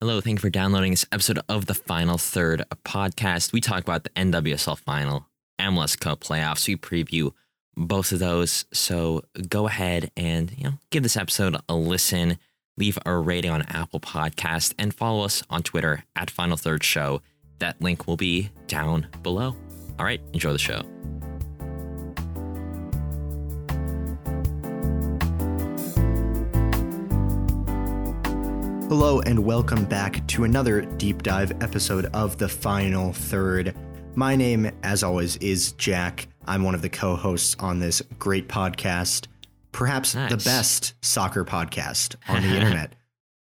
Hello, thank you for downloading this episode of the Final Third podcast. We talk about the NWSL final, MLS Cup playoffs. We preview both of those. So go ahead and you know give this episode a listen. Leave a rating on Apple Podcast and follow us on Twitter at Final Third Show. That link will be down below. All right, enjoy the show. Hello, and welcome back to another deep dive episode of The Final Third. My name, as always, is Jack. I'm one of the co hosts on this great podcast, perhaps the best soccer podcast on the internet,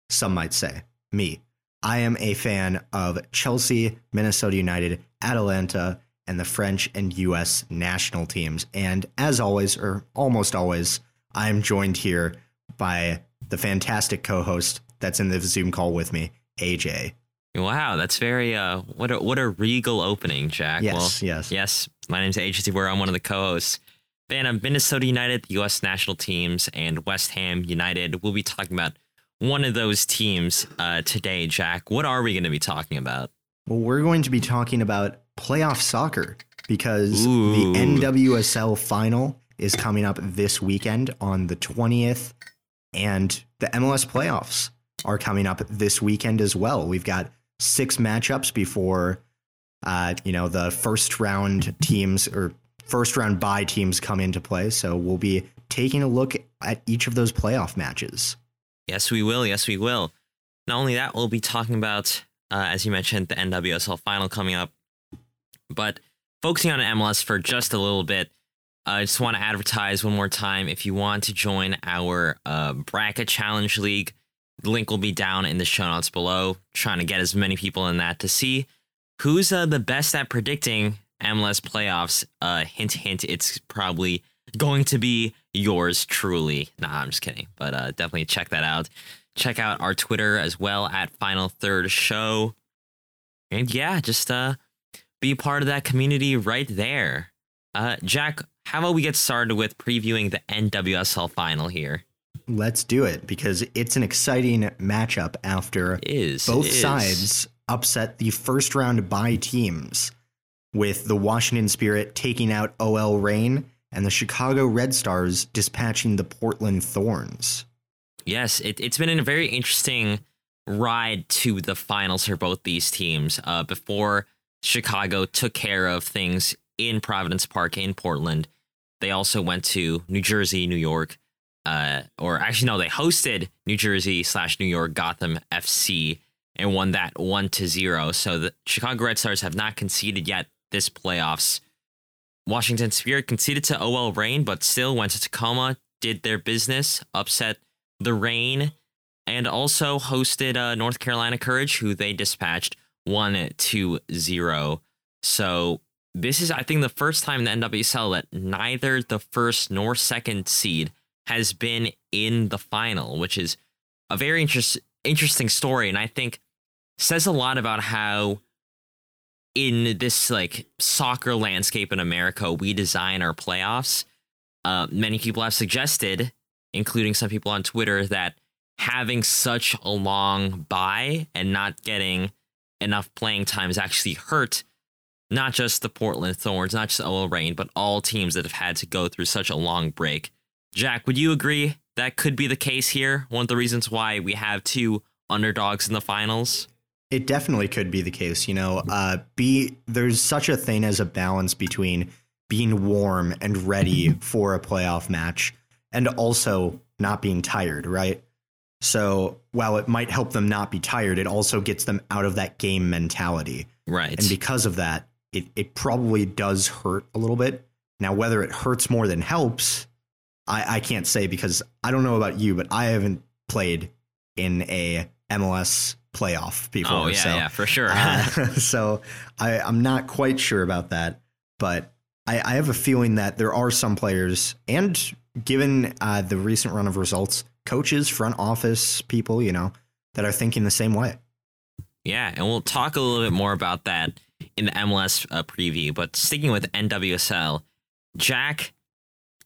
some might say. Me. I am a fan of Chelsea, Minnesota United, Atalanta, and the French and US national teams. And as always, or almost always, I am joined here by the fantastic co-host that's in the Zoom call with me, AJ. Wow, that's very uh what a what a regal opening, Jack. Yes, well, yes. Yes, my name's AJ Where I'm one of the co-hosts. Fan of Minnesota United, the US national teams, and West Ham United. We'll be talking about one of those teams uh, today, Jack. What are we going to be talking about? Well, we're going to be talking about playoff soccer because Ooh. the NWSL final is coming up this weekend on the 20th, and the MLS playoffs are coming up this weekend as well. We've got six matchups before, uh, you know, the first round teams or first round bye teams come into play. So we'll be taking a look at each of those playoff matches. Yes, we will. Yes, we will. Not only that, we'll be talking about, uh, as you mentioned, the NWSL final coming up, but focusing on MLS for just a little bit. I just want to advertise one more time. If you want to join our uh, bracket challenge league, link will be down in the show notes below. Trying to get as many people in that to see who's uh, the best at predicting MLS playoffs. Uh, hint, hint. It's probably going to be yours truly. Nah, I'm just kidding. But uh, definitely check that out. Check out our Twitter as well at Final Third Show. And yeah, just uh, be part of that community right there. Uh, Jack, how about we get started with previewing the NWSL final here? Let's do it because it's an exciting matchup after is both sides upset the first round bye teams with the Washington Spirit taking out OL Reign and the Chicago Red Stars dispatching the Portland Thorns. Yes, it, it's been a very interesting ride to the finals for both these teams. Uh, before Chicago took care of things in Providence Park in Portland, they also went to New Jersey, New York, uh, or actually no, they hosted New Jersey slash New York Gotham FC and won that one to zero. So the Chicago Red Stars have not conceded yet this playoffs. Washington Spirit conceded to OL Reign, but still went to Tacoma, did their business, upset the Reign, and also hosted uh, North Carolina Courage, who they dispatched one to zero. So this is, I think, the first time in the NWSL that neither the first nor second seed has been in the final, which is a very interest, interesting story, and I think says a lot about how in this like soccer landscape in America we design our playoffs. Uh, many people have suggested, including some people on Twitter, that having such a long bye and not getting enough playing time has actually hurt not just the Portland Thorns, not just OL but all teams that have had to go through such a long break. Jack, would you agree that could be the case here? One of the reasons why we have two underdogs in the finals? It definitely could be the case, you know. Uh, be there's such a thing as a balance between being warm and ready for a playoff match and also not being tired, right? So while it might help them not be tired, it also gets them out of that game mentality. Right. And because of that, it, it probably does hurt a little bit. Now, whether it hurts more than helps, I, I can't say because I don't know about you, but I haven't played in a MLS playoff before. oh, yeah, so, yeah, for sure. uh, so I, I'm not quite sure about that, but I, I have a feeling that there are some players, and given uh, the recent run of results, coaches, front office people, you know, that are thinking the same way. Yeah, and we'll talk a little bit more about that in the MLS uh, preview. But sticking with NWSL, Jack,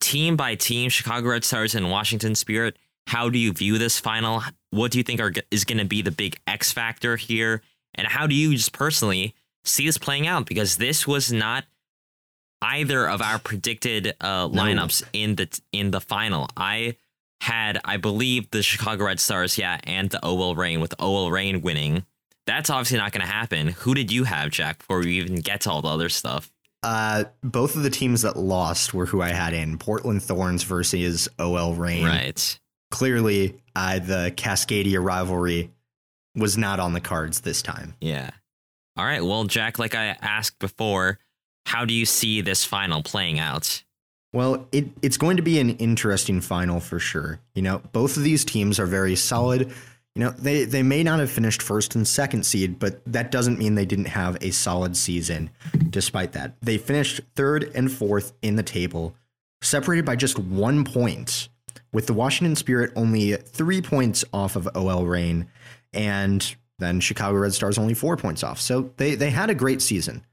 team by team, Chicago Red Stars and Washington Spirit How do you view this final? What do you think are, is going to be the big X factor here? And how do you just personally see this playing out? Because this was not either of our predicted uh, lineups no. in the in the final. I had, I believe, the Chicago Red Stars, yeah, and the OL Reign with OL Reign winning. That's obviously not going to happen. Who did you have, Jack, before we even get to all the other stuff? Uh, both of the teams that lost were who I had in Portland Thorns versus OL Reign. Right. Clearly, uh, the Cascadia rivalry was not on the cards this time. Yeah. All right. Well, Jack, like I asked before, how do you see this final playing out? Well, it, it's going to be an interesting final for sure. You know, both of these teams are very solid. You know, they, they may not have finished first and second seed, but that doesn't mean they didn't have a solid season despite that. They finished third and fourth in the table, separated by just one point, with the Washington Spirit only three points off of OL Reign, and then Chicago Red Stars only four points off. So they, they had a great season.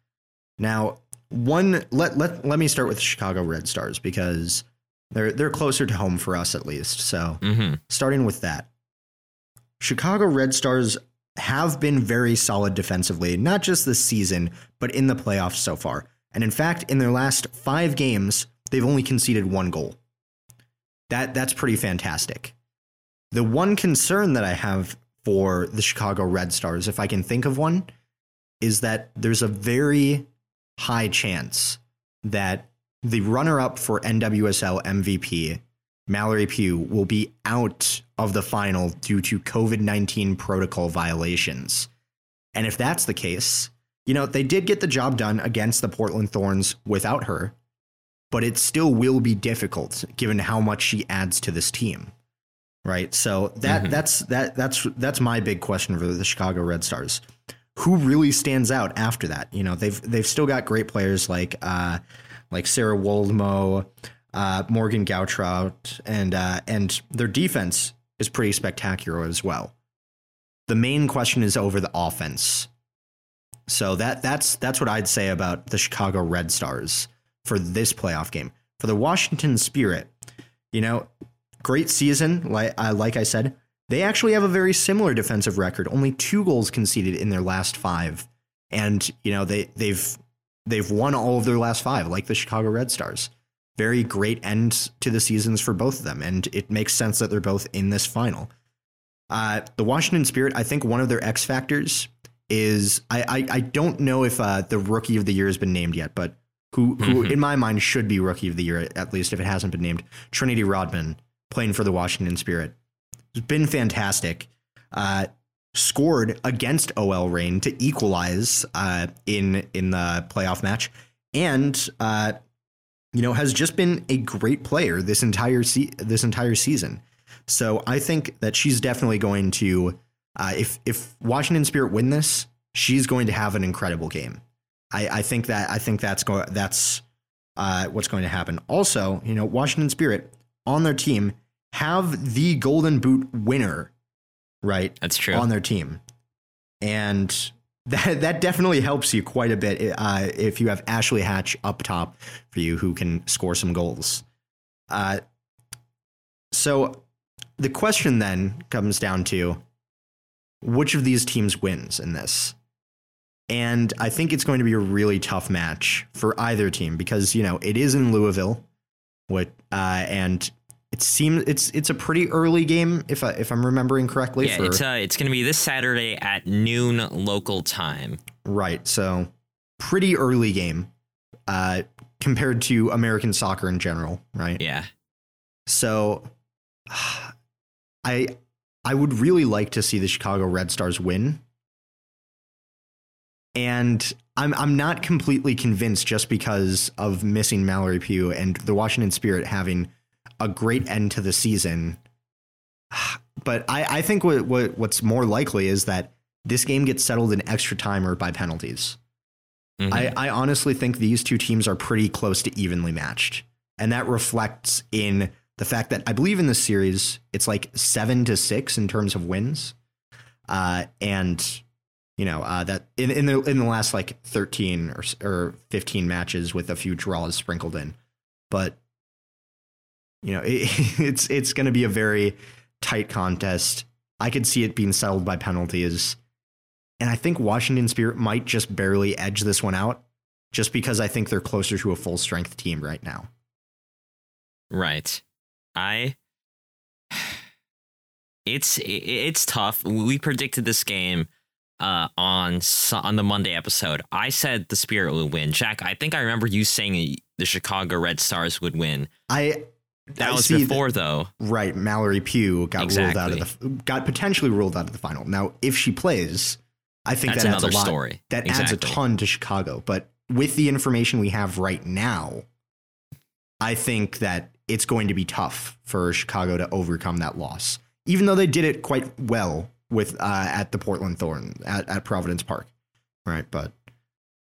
Now, one let let let me start with the Chicago Red Stars because they're they're closer to home for us at least. So mm-hmm. starting with that, Chicago Red Stars have been very solid defensively, not just this season, but in the playoffs so far. And in fact, in their last five games, they've only conceded one goal. That that's pretty fantastic. The one concern that I have for the Chicago Red Stars, if I can think of one, is that there's a very high chance that the runner up for NWSL MVP, Mallory Pugh, will be out of the final due to COVID 19 protocol violations. And if that's the case, you know, they did get the job done against the Portland Thorns without her, but it still will be difficult given how much she adds to this team. Right? So that mm-hmm. that's that that's that's my big question for the Chicago Red Stars who really stands out after that? You know, they've they've still got great players like uh, like Sarah Woldmoe, uh, Morgan Gautrat, and uh, and their defense is pretty spectacular as well. The main question is over the offense. So that that's that's what I'd say about the Chicago Red Stars for this playoff game. For the Washington Spirit, you know, great season. Like uh, like I said, they actually have a very similar defensive record, only two goals conceded in their last five. And, you know, they they've they've won all of their last five, like the Chicago Red Stars. Very great end to the seasons for both of them, and it makes sense that they're both in this final. Uh, the Washington Spirit, I think one of their X factors is I I, I don't know if uh, the Rookie of the Year has been named yet, but who who mm-hmm. in my mind should be Rookie of the Year at least if it hasn't been named, Trinity Rodman playing for the Washington Spirit It's been fantastic. Uh, scored against OL Reign to equalize uh, in in the playoff match, and uh, you know has just been a great player this entire se- this entire season. So I think that she's definitely going to uh, if if Washington Spirit win this, she's going to have an incredible game. I, I think that I think that's going that's uh, what's going to happen. Also, you know, Washington Spirit on their team have the Golden Boot winner, right? That's true on their team, and that that definitely helps you quite a bit uh, if you have Ashley Hatch up top for you who can score some goals. Uh, so the question then comes down to which of these teams wins in this. And I think it's going to be a really tough match for either team because you know it is in Louisville, what uh, and it seems it's it's a pretty early game if I, if I'm remembering correctly. Yeah, for, it's uh, it's going to be this Saturday at noon local time. Right, so pretty early game uh, compared to American soccer in general, right? Yeah. So, I I would really like to see the Chicago Red Stars win, and I'm I'm not completely convinced just because of missing Mallory Pugh and the Washington Spirit having a great end to the season. But I, I think what, what what's more likely is that this game gets settled in extra time or by penalties. Mm-hmm. I, I honestly think these two teams are pretty close to evenly matched. And that reflects in the fact that I believe in this series, it's like seven to six in terms of wins. Uh, and you know uh, that in in the in the last like thirteen or or fifteen matches with a few draws sprinkled in, but You know, it, it's it's going to be a very tight contest. I could see it being settled by penalties. And I think Washington Spirit might just barely edge this one out just because I think they're closer to a full strength team right now. Right. I it's it's tough. We predicted this game uh, on on the Monday episode. I said the Spirit would win. Jack, I think I remember you saying the Chicago Red Stars would win. I that I was before though. Right, Mallory Pugh got Exactly. ruled out of the got potentially ruled out of the final. Now, if she plays, I think That's that adds another a lot. story. That adds a ton to Chicago. But with the information we have right now, I think that it's going to be tough for Chicago to overcome that loss. Even though they did it quite well with uh, at the Portland Thorn at, at Providence Park, right? But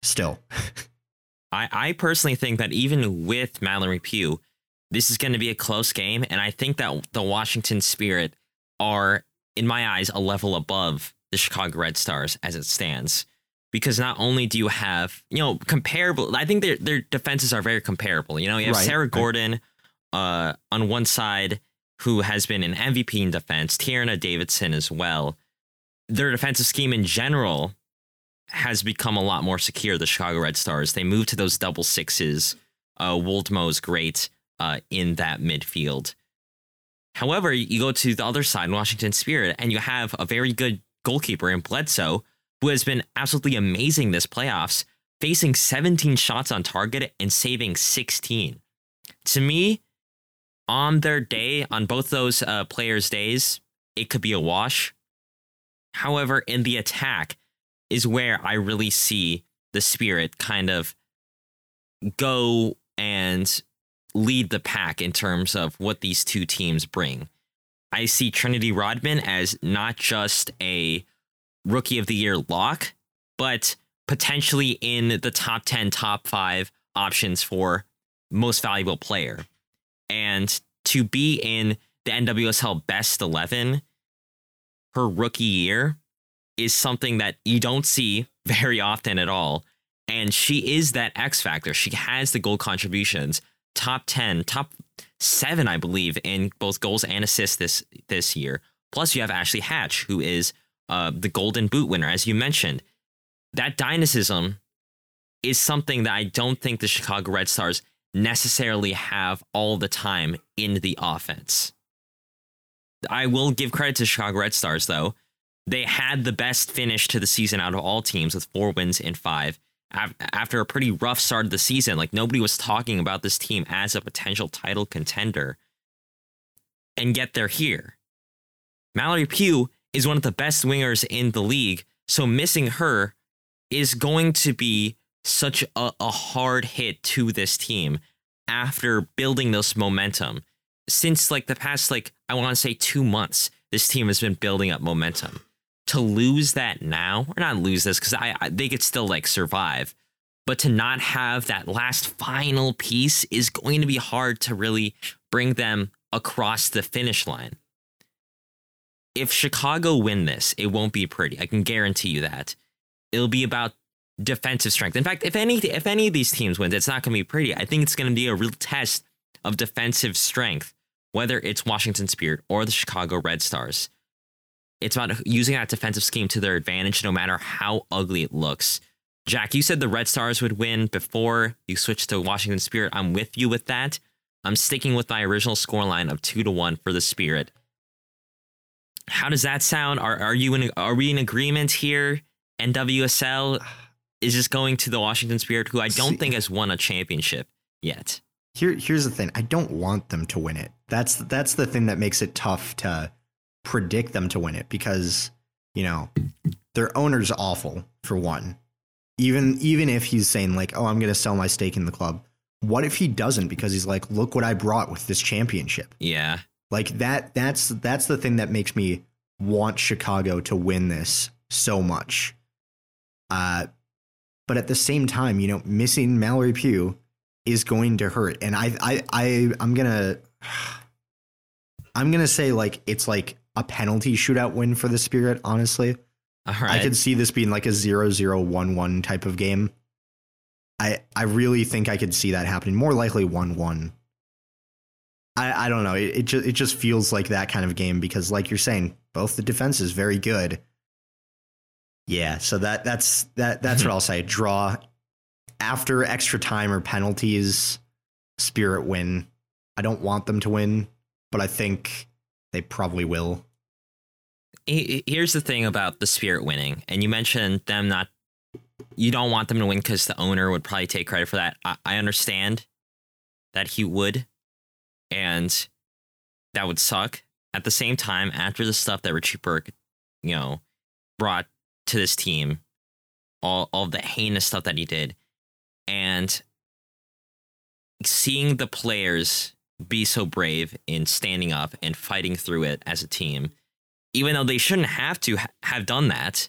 still, I, I personally think that even with Mallory Pugh, this is going to be a close game. And I think that the Washington Spirit are, in my eyes, a level above the Chicago Red Stars as it stands. Because not only do you have, you know, comparable, I think their, their defenses are very comparable. You know, you have Right, Sarah. Gordon uh, on one side, who has been an MVP in defense, Tierney Davidson as well. Their defensive scheme in general has become a lot more secure. The Chicago Red Stars they moved to those double sixes. Uh, Woldmoe's great uh, in that midfield. However, you go to the other side, Washington Spirit, and you have a very good goalkeeper in Bledsoe, who has been absolutely amazing this playoffs, facing 17 shots on target and saving 16. To me, on their day, on both those uh, players' days, it could be a wash. However, in the attack, is where I really see the spirit kind of go and lead the pack in terms of what these two teams bring. I see Trinity Rodman as not just a rookie of the year lock, but potentially in the top 10, top five options for most valuable player. And to be in the NWSL best 11 her rookie year is something that you don't see very often at all. And she is that X factor. She has the goal contributions, top 10, top seven, I believe, in both goals and assists this this year. Plus, you have Ashley Hatch, who is uh, the Golden Boot winner, as you mentioned. That dynamism is something that I don't think the Chicago Red Stars necessarily have all the time in the offense. I will give credit to Chicago Red Stars, though. They had the best finish to the season out of all teams with four wins in five. Af- After a pretty rough start of the season, like nobody was talking about this team as a potential title contender. And yet they're here. Mallory Pugh is one of the best wingers in the league, so missing her is going to be such a, a hard hit to this team after building this momentum. Since like the past, like I want to say two months, this team has been building up momentum. To lose that now, or not lose this, because I, I they could still like survive, but to not have that last final piece is going to be hard to really bring them across the finish line. If Chicago win this, it won't be pretty. I can guarantee you that. It'll be about defensive strength. In fact, if any if any of these teams wins, it's not going to be pretty. I think it's going to be a real test of defensive strength, whether it's Washington Spirit or the Chicago Red Stars. It's about using that defensive scheme to their advantage, no matter how ugly it looks. Jack, you said the Red Stars would win before you switched to Washington Spirit. I'm with you with that. I'm sticking with my original scoreline of two to one for the Spirit. How does that sound? Are are you in? Are we in agreement here? NWSL is just going to the Washington Spirit, who I don't See- think has won a championship yet. Here, here's the thing. I don't want them to win it. That's that's the thing that makes it tough to predict them to win it because you know their owner's awful for one. Even even if he's saying like, "Oh, I'm going to sell my stake in the club," what if he doesn't? Because he's like, "Look what I brought with this championship." Yeah, Like that. That's that's the thing that makes me want Chicago to win this so much. Uh, but at the same time, you know, missing Mallory Pugh is going to hurt, and I, I, I, I'm gonna, I'm gonna say like it's like a penalty shootout win for the Spirit. Honestly, all right. I could see this being like a zero zero one one type of game. I, I really think I could see that happening. More likely one one. I, I don't know. It, it just it just feels like that kind of game because, like you're saying, both the defense is very good. Yeah, so that that's that that's what I'll say. Draw after extra time or penalties. Spirit win. I don't want them to win, but I think they probably will. Here's the thing about the Spirit winning, and you mentioned them not. You don't want them to win because the owner would probably take credit for that. I, I understand that he would, and that would suck. At the same time, after the stuff that Richie Burke, you know, brought to this team, all all the heinous stuff that he did, and seeing the players be so brave in standing up and fighting through it as a team, even though they shouldn't have to ha- have done that,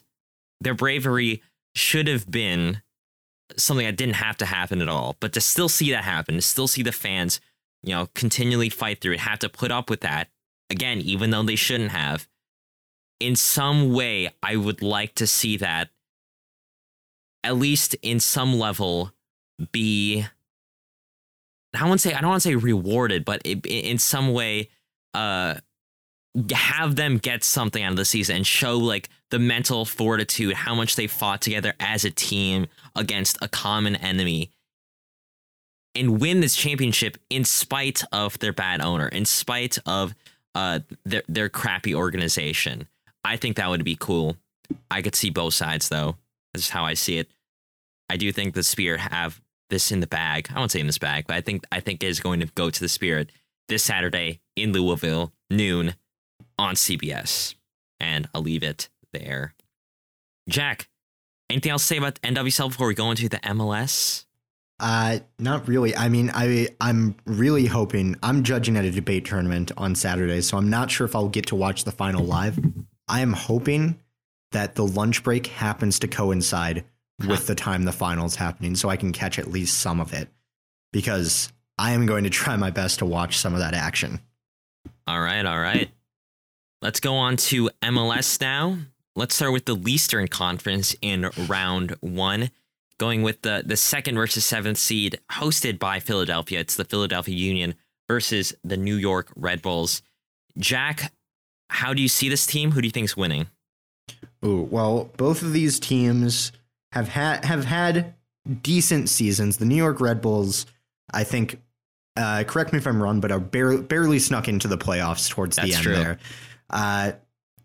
their bravery should have been something that didn't have to happen at all. But to still see that happen, to still see the fans, you know, continually fight through it, have to put up with that again, even though they shouldn't have. In some way, I would like to see that, at least in some level, be I don't want to say I don't want to say rewarded, but it, in some way, uh, have them get something out of the season and show like the mental fortitude, how much they fought together as a team against a common enemy, and win this championship in spite of their bad owner, in spite of uh their their crappy organization. I think that would be cool. I could see both sides though. That's how I see it. I do think the Spear have this in the bag. I won't say in this bag, but I think I think is going to go to the Spirit this Saturday in Louisville, noon on CBS. And I'll leave it there. Jack, anything else to say about NWSL before we go into the MLS? Uh, not really. I mean, I I'm really hoping I'm judging at a debate tournament on Saturday, so I'm not sure if I'll get to watch the final live. I am hoping that the lunch break happens to coincide with the time the finals happening so I can catch at least some of it because I am going to try my best to watch some of that action. All right, all right. Let's go on to MLS now. Let's start with the Eastern Conference in round one, going with the, the second versus seventh seed hosted by Philadelphia. It's the Philadelphia Union versus the New York Red Bulls. Jack, how do you see this team? Who do you think is winning? Ooh, well, both of these teams have had have had decent seasons. The New York Red Bulls, I think, uh, correct me if I'm wrong, but are barely, barely snuck into the playoffs towards That's the end true. there. Uh,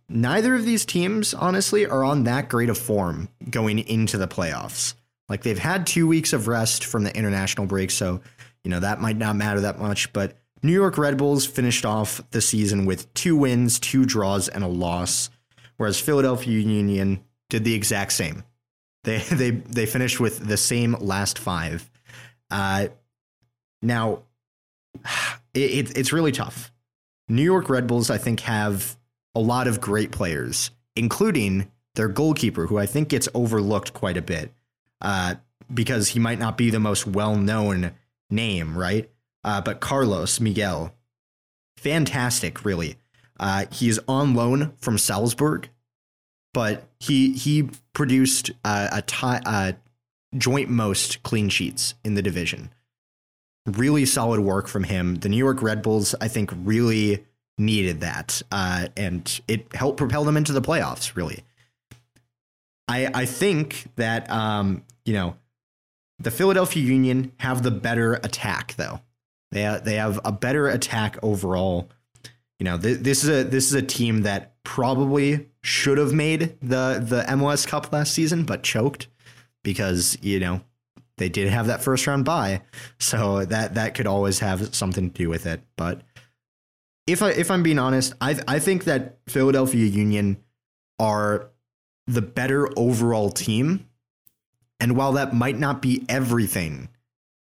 neither of these teams, honestly, are on that great of form going into the playoffs. Like they've had two weeks of rest from the international break, so you know that might not matter that much. But New York Red Bulls finished off the season with two wins, two draws, and a loss, whereas Philadelphia Union did the exact same. They they they finished with the same last five. Uh, now, it, it, it's really tough. New York Red Bulls, I think, have a lot of great players, including their goalkeeper, who I think gets overlooked quite a bit uh, because he might not be the most well known name, right? Uh, but Carlos Miguel, fantastic, really. Uh, he is on loan from Salzburg, but he he produced a tie, joint most clean sheets in the division. Really solid work from him. The New York Red Bulls, I think, really needed that, uh, and it helped propel them into the playoffs. Really, I I think that um, you know the Philadelphia Union have the better attack though. They they have a better attack overall. You know, th- this is a this is a team that probably should have made the the MLS Cup last season, but choked because you know they did have that first round bye, so that that could always have something to do with it. But if I if I'm being honest, I I think that Philadelphia Union are the better overall team, and while that might not be everything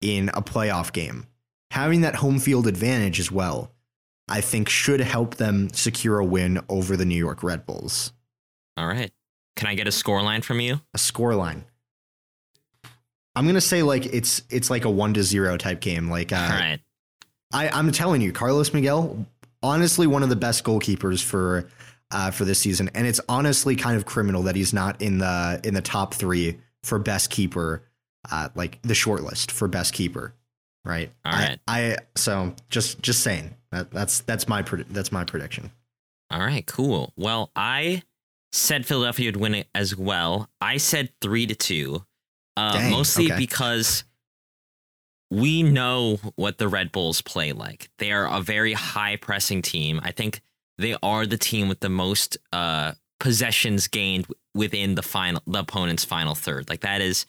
in a playoff game, having that home field advantage as well I think should help them secure a win over the New York Red Bulls. All right. Can I get a score line from you? A score line. I'm gonna say like it's it's like a one to zero type game. Like uh, All right. I, I'm telling you, Carlos Miguel, honestly one of the best goalkeepers for uh, for this season. And it's honestly kind of criminal that he's not in the in the top three for best keeper, uh, like the short list for best keeper. Right. All right. I, I so just just saying That, that's that's my that's my prediction. All right, cool. Well, I said Philadelphia would win it as well. I said three to two, uh, Dang, mostly okay. because we know what the Red Bulls play like. They are a very high pressing team. I think they are the team with the most uh, possessions gained within the final, the opponent's final third. Like that is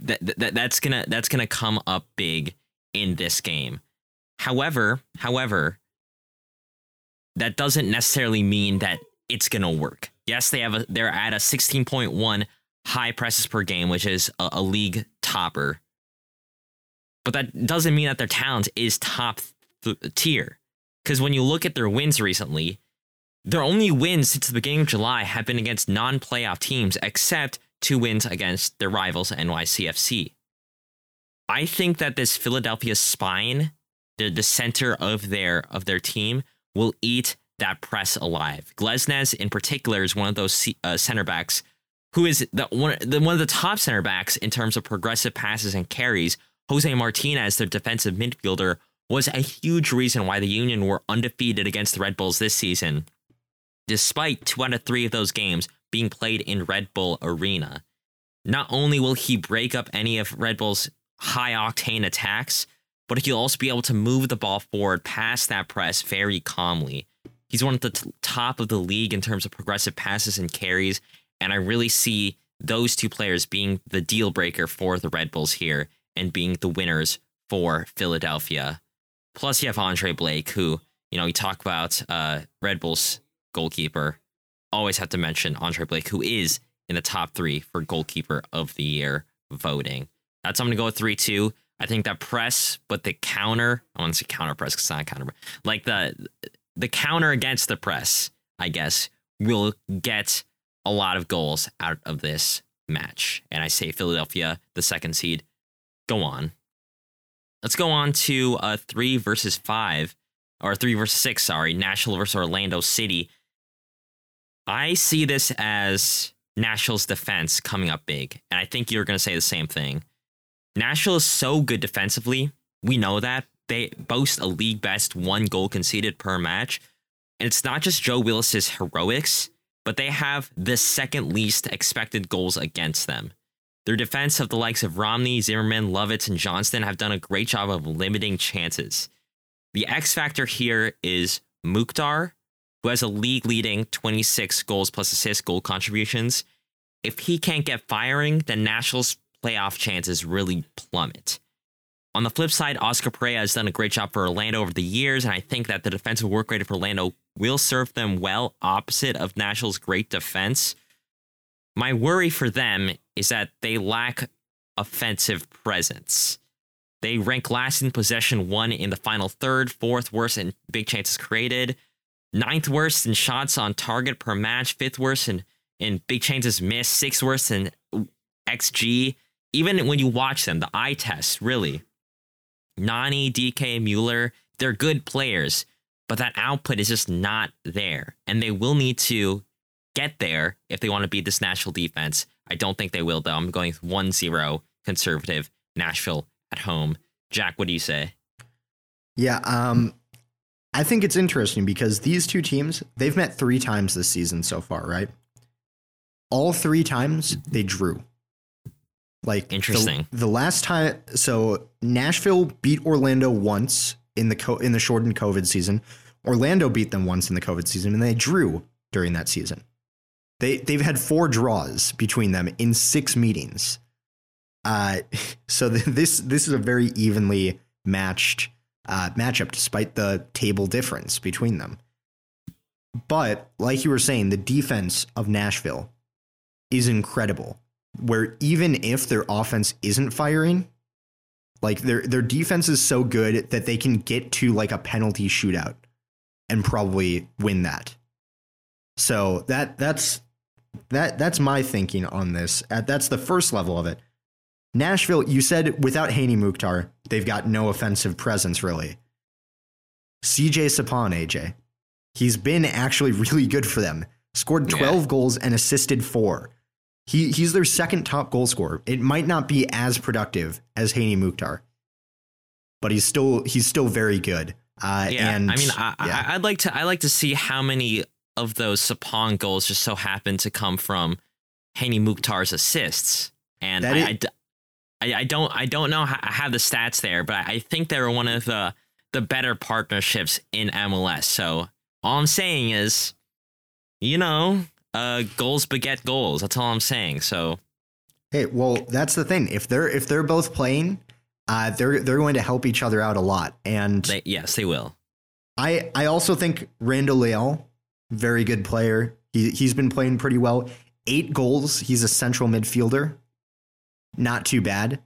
that, that that's gonna that's gonna come up big in this game. However, however, that doesn't necessarily mean that it's gonna work. Yes, they have a they're at a 16.1 high presses per game, which is a, a league topper. But that doesn't mean that their talent is top th- tier. Because when you look at their wins recently, their only wins since the beginning of July have been against non-playoff teams, except two wins against their rivals NYCFC. I think that this Philadelphia spine, the, the center of their of their team, will eat that press alive. Glesnes, in particular, is one of those uh, center backs who is the one, the one of the top center backs in terms of progressive passes and carries. Jose Martinez, their defensive midfielder, was a huge reason why the Union were undefeated against the Red Bulls this season, despite two out of three of those games being played in Red Bull Arena. Not only will he break up any of Red Bull's high octane attacks, but he'll also be able to move the ball forward past that press very calmly. He's one of the t- top of the league in terms of progressive passes and carries, and I really see those two players being the deal breaker for the Red Bulls here and being the winners for Philadelphia. Plus, you have Andre Blake, who, you know, you talk about uh, Red Bulls goalkeeper. Always have to mention Andre Blake, who is in the top three for goalkeeper of the year voting. That's I'm going to go with 3 2. I think that press, but the counter, I want to say counter press because it's not counter, like the the counter against the press, I guess, will get a lot of goals out of this match. And I say Philadelphia, the second seed, go on. Let's go on to uh, three versus five, or three versus six, sorry, Nashville versus Orlando City. I see this as Nashville's defense coming up big. And I think you're going to say the same thing. Nashville is so good defensively. We know that. They boast a league best one goal conceded per match. And it's not just Joe Willis's heroics, but they have the second least expected goals against them. Their defense of the likes of Romney, Zimmerman, Lovitz, and Johnston have done a great job of limiting chances. The X factor here is Mukhtar, who has a league leading 26 goals plus assist goal contributions. If he can't get firing, then Nashville's playoff chances really plummet. On the flip side, Oscar Pareja has done a great job for Orlando over the years, and I think that the defensive work rate for Orlando will serve them well opposite of Nashville's great defense. My worry for them is that they lack offensive presence. They rank last in possession one in the final third, fourth worst in big chances created, ninth worst in shots on target per match, fifth worst in, in big chances missed, sixth worst in uh, XG. Even when you watch them, the eye test, really. Nani, Dike, Mueller, they're good players, but that output is just not there. And they will need to get there if they want to beat this Nashville defense. I don't think they will, though. I'm going 1 0 conservative Nashville at home. Jack, what do you say? Yeah, um, I think it's interesting because these two teams, they've met three times this season so far, right? All three times they drew. Like Interesting. The, the last time, so Nashville beat Orlando once in the co- in the shortened COVID season. Orlando beat them once in the COVID season, and they drew during that season. They they've had four draws between them in six meetings. Uh, so th- this this is a very evenly matched uh, matchup, despite the table difference between them. But like you were saying, the defense of Nashville is incredible. Where even if their offense isn't firing, like their their defense is so good that they can get to like a penalty shootout and probably win that. So that that's that that's my thinking on this. Uh, that's the first level of it. Nashville, you said without Hany Mukhtar, they've got no offensive presence really. CJ Sapong, AJ. He's been actually really good for them. Scored 12 Yeah. goals and assisted four. He he's their second top goal scorer. It might not be as productive as Hany Mukhtar, but he's still he's still very good. Uh, Yeah, and I mean, I, yeah. I, I'd like to. I like to see how many of those Sapong goals just so happen to come from Hany Mukhtar's assists, and I, is- I- I don't. I don't know. How, I have the stats there, but I think they were one of the the better partnerships in MLS. So all I'm saying is, you know, uh, goals beget goals. That's all I'm saying. So Hey, well, that's the thing. If they're if they're both playing, uh, they're they're going to help each other out a lot. And they, yes, they will. I I also think Randall Leal, very good player. He he's been playing pretty well. Eight goals. He's a central midfielder. Not too bad.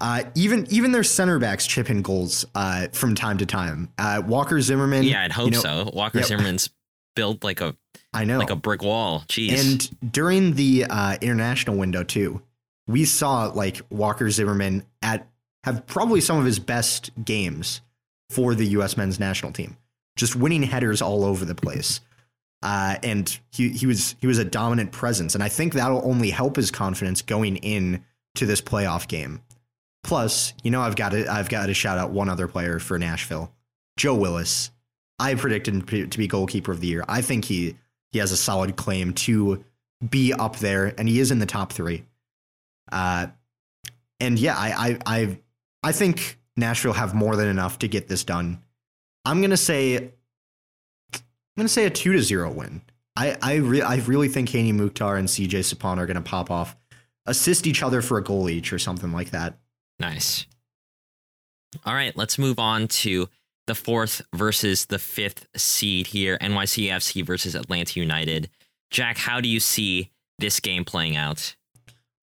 Uh, even even their center backs chip in goals uh, from time to time. Uh, Walker Zimmerman. Yeah, I'd hope you know, so. Walker yep. Zimmerman's built like a I know. like a brick wall. Jeez. And during the uh, international window too, we saw like Walker Zimmerman at have probably some of his best games for the U.S. men's national team, just winning headers all over the place. Uh, and he he was he was a dominant presence, and I think that'll only help his confidence going in to this playoff game. Plus, you know, I've got to I've got to shout out one other player for Nashville, Joe Willis. I predicted him to be goalkeeper of the year. I think he he has a solid claim to be up there, and he is in the top three. Uh, and yeah, I I I, I think Nashville have more than enough to get this done. I'm gonna say I'm gonna say a two to zero win. I I re- I really think Hany Mukhtar and CJ Sapong are gonna pop off, assist each other for a goal each or something like that. Nice. All right, let's move on to the fourth versus the fifth seed here NYCFC versus Atlanta United. Jack, how do you see this game playing out?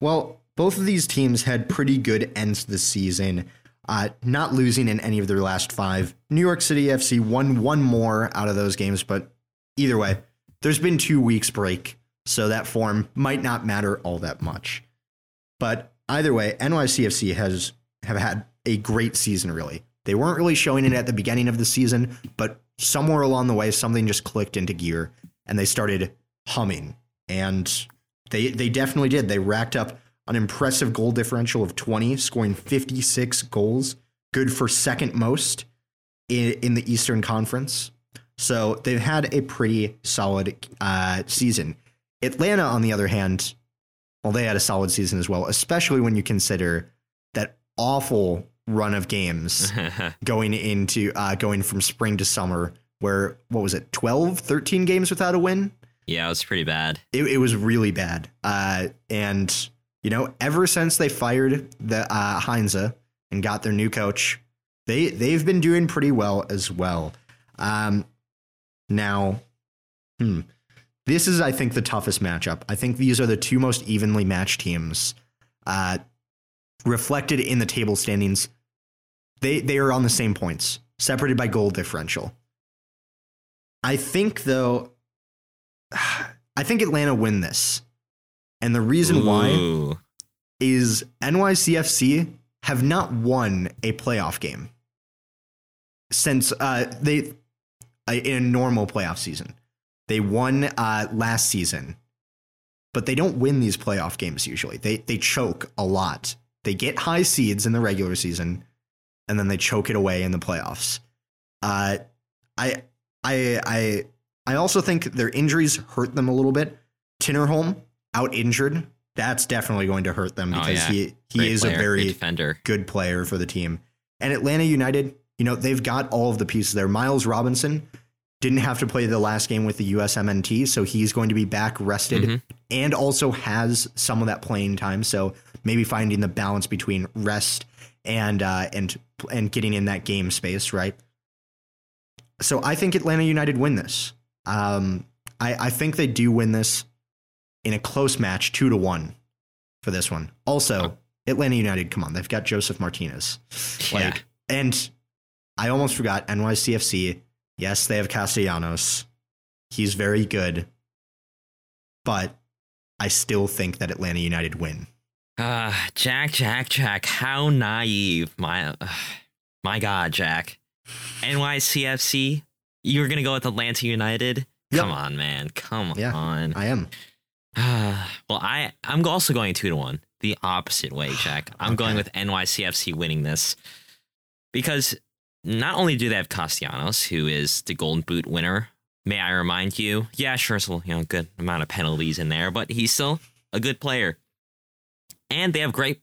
Well, both of these teams had pretty good ends the season, uh, not losing in any of their last five. New York City FC won one more out of those games, but either way, there's been two weeks break, so that form might not matter all that much. But either way, NYCFC has have had a great season. Really, they weren't really showing it at the beginning of the season, but somewhere along the way, something just clicked into gear, and they started humming. And they they definitely did. They racked up an impressive goal differential of 20, scoring 56 goals, good for second most in, in the Eastern Conference. So they've had a pretty solid uh, season. Atlanta, on the other hand, well, they had a solid season as well, especially when you consider that awful run of games going into uh, going from spring to summer, where what was it, 12, 13 games without a win? yeah, it was pretty bad. it, it was really bad. Uh, and you know, ever since they fired the uh, Heinze and got their new coach, they they've been doing pretty well as well. Um, now, hmm, this is I think the toughest matchup. I think these are the two most evenly matched teams, uh, reflected in the table standings. They they are on the same points, separated by goal differential. I think though I think Atlanta win this. And the reason why is NYCFC have not won a playoff game since uh, they in a normal playoff season. They won uh, last season, but they don't win these playoff games usually. They they choke a lot. They get high seeds in the regular season, and then they choke it away in the playoffs. Uh, I I I I also think their injuries hurt them a little bit. Tinnerholm out injured. That's definitely going to hurt them Oh, because yeah. he he Great is player, a great very defender. good player for the team. And Atlanta United, you know, they've got all of the pieces there. Miles Robinson didn't have to play the last game with the USMNT, so he's going to be back rested Mhm. and also has some of that playing time. So maybe finding the balance between rest and uh, and and getting in that game space, right? So I think Atlanta United win this. Um, I, I think they do win this in a close match, two to one for this one. Also, Atlanta United, come on, they've got Josef Martinez. Like, Yeah. and I almost forgot NYCFC. Yes, they have Castellanos. He's very good, but I still think that Atlanta United win. Uh, Jack, Jack, Jack, how naive. My, uh, my God, Jack. NYCFC, you were going to go with Atlanta United? Yep. Come on, man. Come Yeah. on. I am. well, I, I'm also going two to one, the opposite way, Jack. I'm going with NYCFC winning this because not only do they have Castellanos, who is the Golden Boot winner, may I remind you? Yeah, sure, so you know, good amount of penalties in there, but he's still a good player. And they have great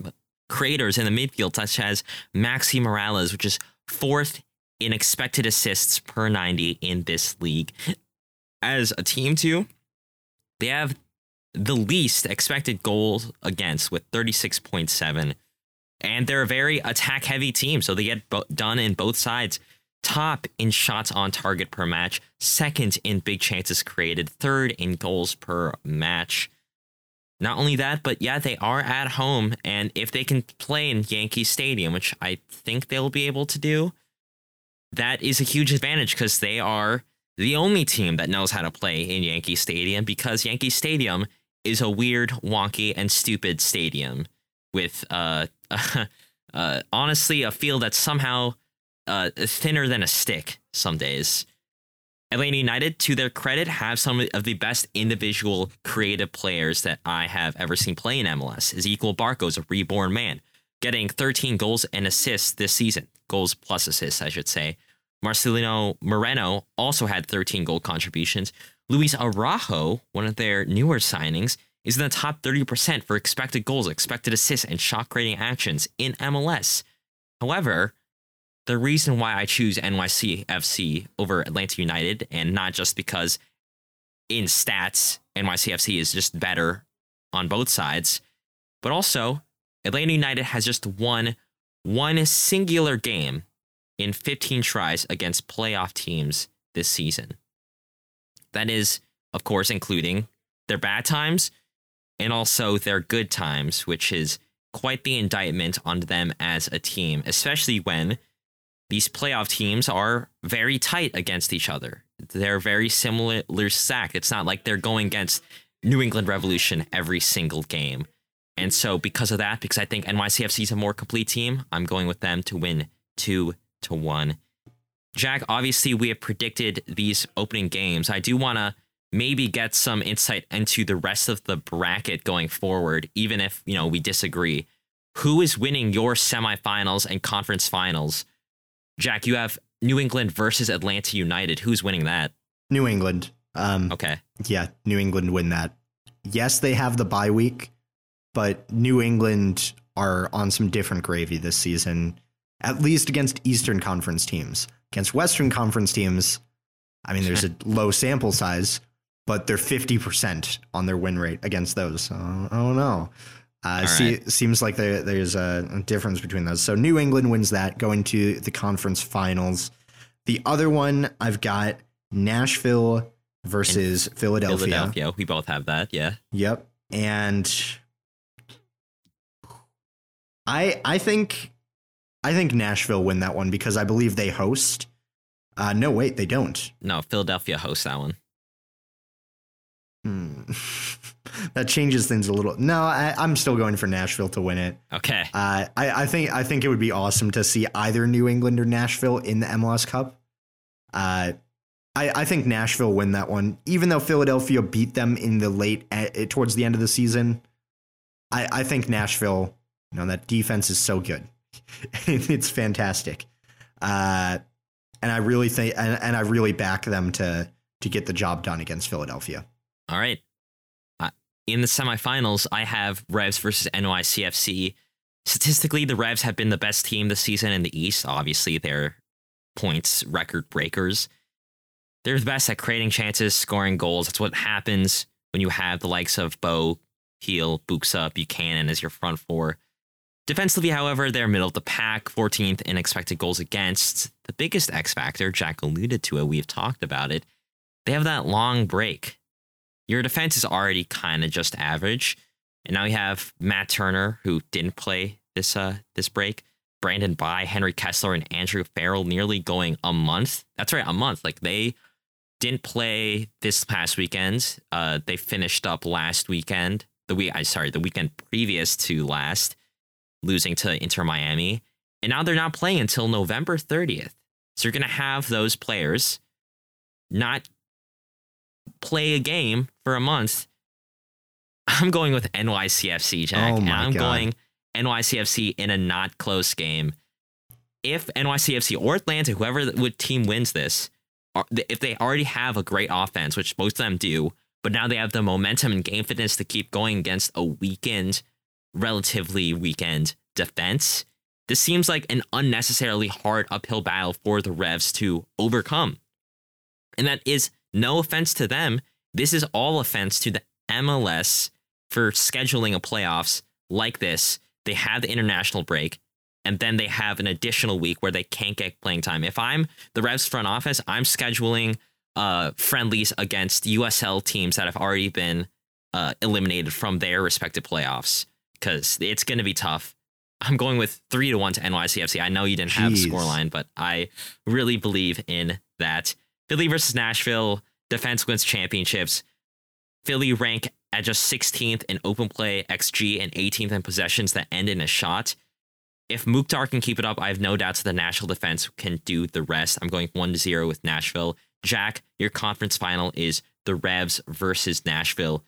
creators in the midfield, such as Maxi Moralez, which is fourth in expected assists per 90 in this league. As a team, too, they have the least expected goals against with 36.7. And they're a very attack heavy team, so they get bo- done in both sides. Top in shots on target per match, second in big chances created, third in goals per match. Not only that, but yeah, they are at home, and if they can play in Yankee Stadium, which I think they'll be able to do, that is a huge advantage because they are the only team that knows how to play in Yankee Stadium because Yankee Stadium is a weird, wonky, and stupid stadium with uh, uh honestly a field that's somehow uh thinner than a stick some days. Atlanta United, to their credit, have some of the best individual creative players that I have ever seen play in MLS. Ezequiel Barco is a reborn man, getting 13 goals and assists this season. Goals plus assists, I should say. Marcelino Moreno also had 13 goal contributions. Luis Araujo, one of their newer signings, is in the top 30% for expected goals, expected assists, and shot creating actions in MLS. However, the reason why I choose NYCFC over Atlanta United, and not just because in stats, NYCFC is just better on both sides, but also Atlanta United has just won one singular game in 15 tries against playoff teams this season. That is, of course, including their bad times and also their good times, which is quite the indictment on them as a team, especially when these playoff teams are very tight against each other. They're very similar stacked. It's not like they're going against New England Revolution every single game. And so, because of that, because I think NYCFC is a more complete team, I'm going with them to win two to one. Jack, obviously, we have predicted these opening games. I do want to maybe get some insight into the rest of the bracket going forward, even if you know we disagree. Who is winning your semifinals and conference finals? Jack, you have New England versus Atlanta United. Who's winning that? New England. Um, okay. Yeah, New England win that. Yes, they have the bye week, but New England are on some different gravy this season, at least against Eastern Conference teams. Against Western Conference teams, I mean, there's a low sample size, but they're 50% on their win rate against those. So I don't know. Uh, see, right. seems like there, there's a difference between those. So New England wins that, going to the conference finals. The other one I've got Nashville versus and Philadelphia. Philadelphia. We both have that. Yeah. Yep. And I I think I think Nashville win that one because I believe they host. Uh, no, wait, they don't. No, Philadelphia hosts that one. Hmm. that changes things a little. No, I, am still going for Nashville to win it. Okay. Uh, I, I, think I think it would be awesome to see either New England or Nashville in the MLS Cup. Uh, I, I think Nashville win that one, even though Philadelphia beat them in the late uh, towards the end of the season. I, I think Nashville, you know, that defense is so good. it's fantastic. Uh, and I really think, and, and I really back them to to get the job done against Philadelphia. All right. In the semifinals, I have Revs versus NYCFC. Statistically, the Revs have been the best team this season in the East. Obviously, they're points record breakers. They're the best at creating chances, scoring goals. That's what happens when you have the likes of Bou, Gil, Buksa, Buchanan as your front four. Defensively, however, they're middle of the pack, 14th in expected goals against. The biggest X factor, Jack alluded to it, we've talked about it. They have that long break your defense is already kind of just average. And now you have Matt Turner, who didn't play this uh this break. Brandon Bye, Henry Kessler, and Andrew Farrell nearly going a month. That's right, a month. Like they didn't play this past weekend. Uh, they finished up last weekend. The week, I sorry, the weekend previous to last, losing to Inter Miami, and now they're not playing until November 30th. So you're gonna have those players not play a game for a month, I'm going with NYCFC, Jack. Oh and I'm God. going NYCFC in a not close game. if NYCFC or Atlanta, whoever would team wins this, if they already have a great offense, which most of them do, but now they have the momentum and game fitness to keep going against a weakened, relatively weakened defense, this seems like an unnecessarily hard uphill battle for the Revs to overcome. And that is no offense to them. This is all offense to the MLS for scheduling a playoffs like this. They have the international break and then they have an additional week where they can't get playing time. If I'm the Revs front office, I'm scheduling uh, friendlies against USL teams that have already been uh, eliminated from their respective playoffs because it's going to be tough. I'm going with three to one to NYCFC. I know you didn't Jeez. have a scoreline, but I really believe in that. Philly versus Nashville, defense wins championships. Philly rank at just 16th in open play XG and 18th in possessions that end in a shot. If Mukhtar can keep it up, I have no doubts the Nashville defense can do the rest. I'm going 1 0 with Nashville. Jack, your conference final is the Revs versus Nashville.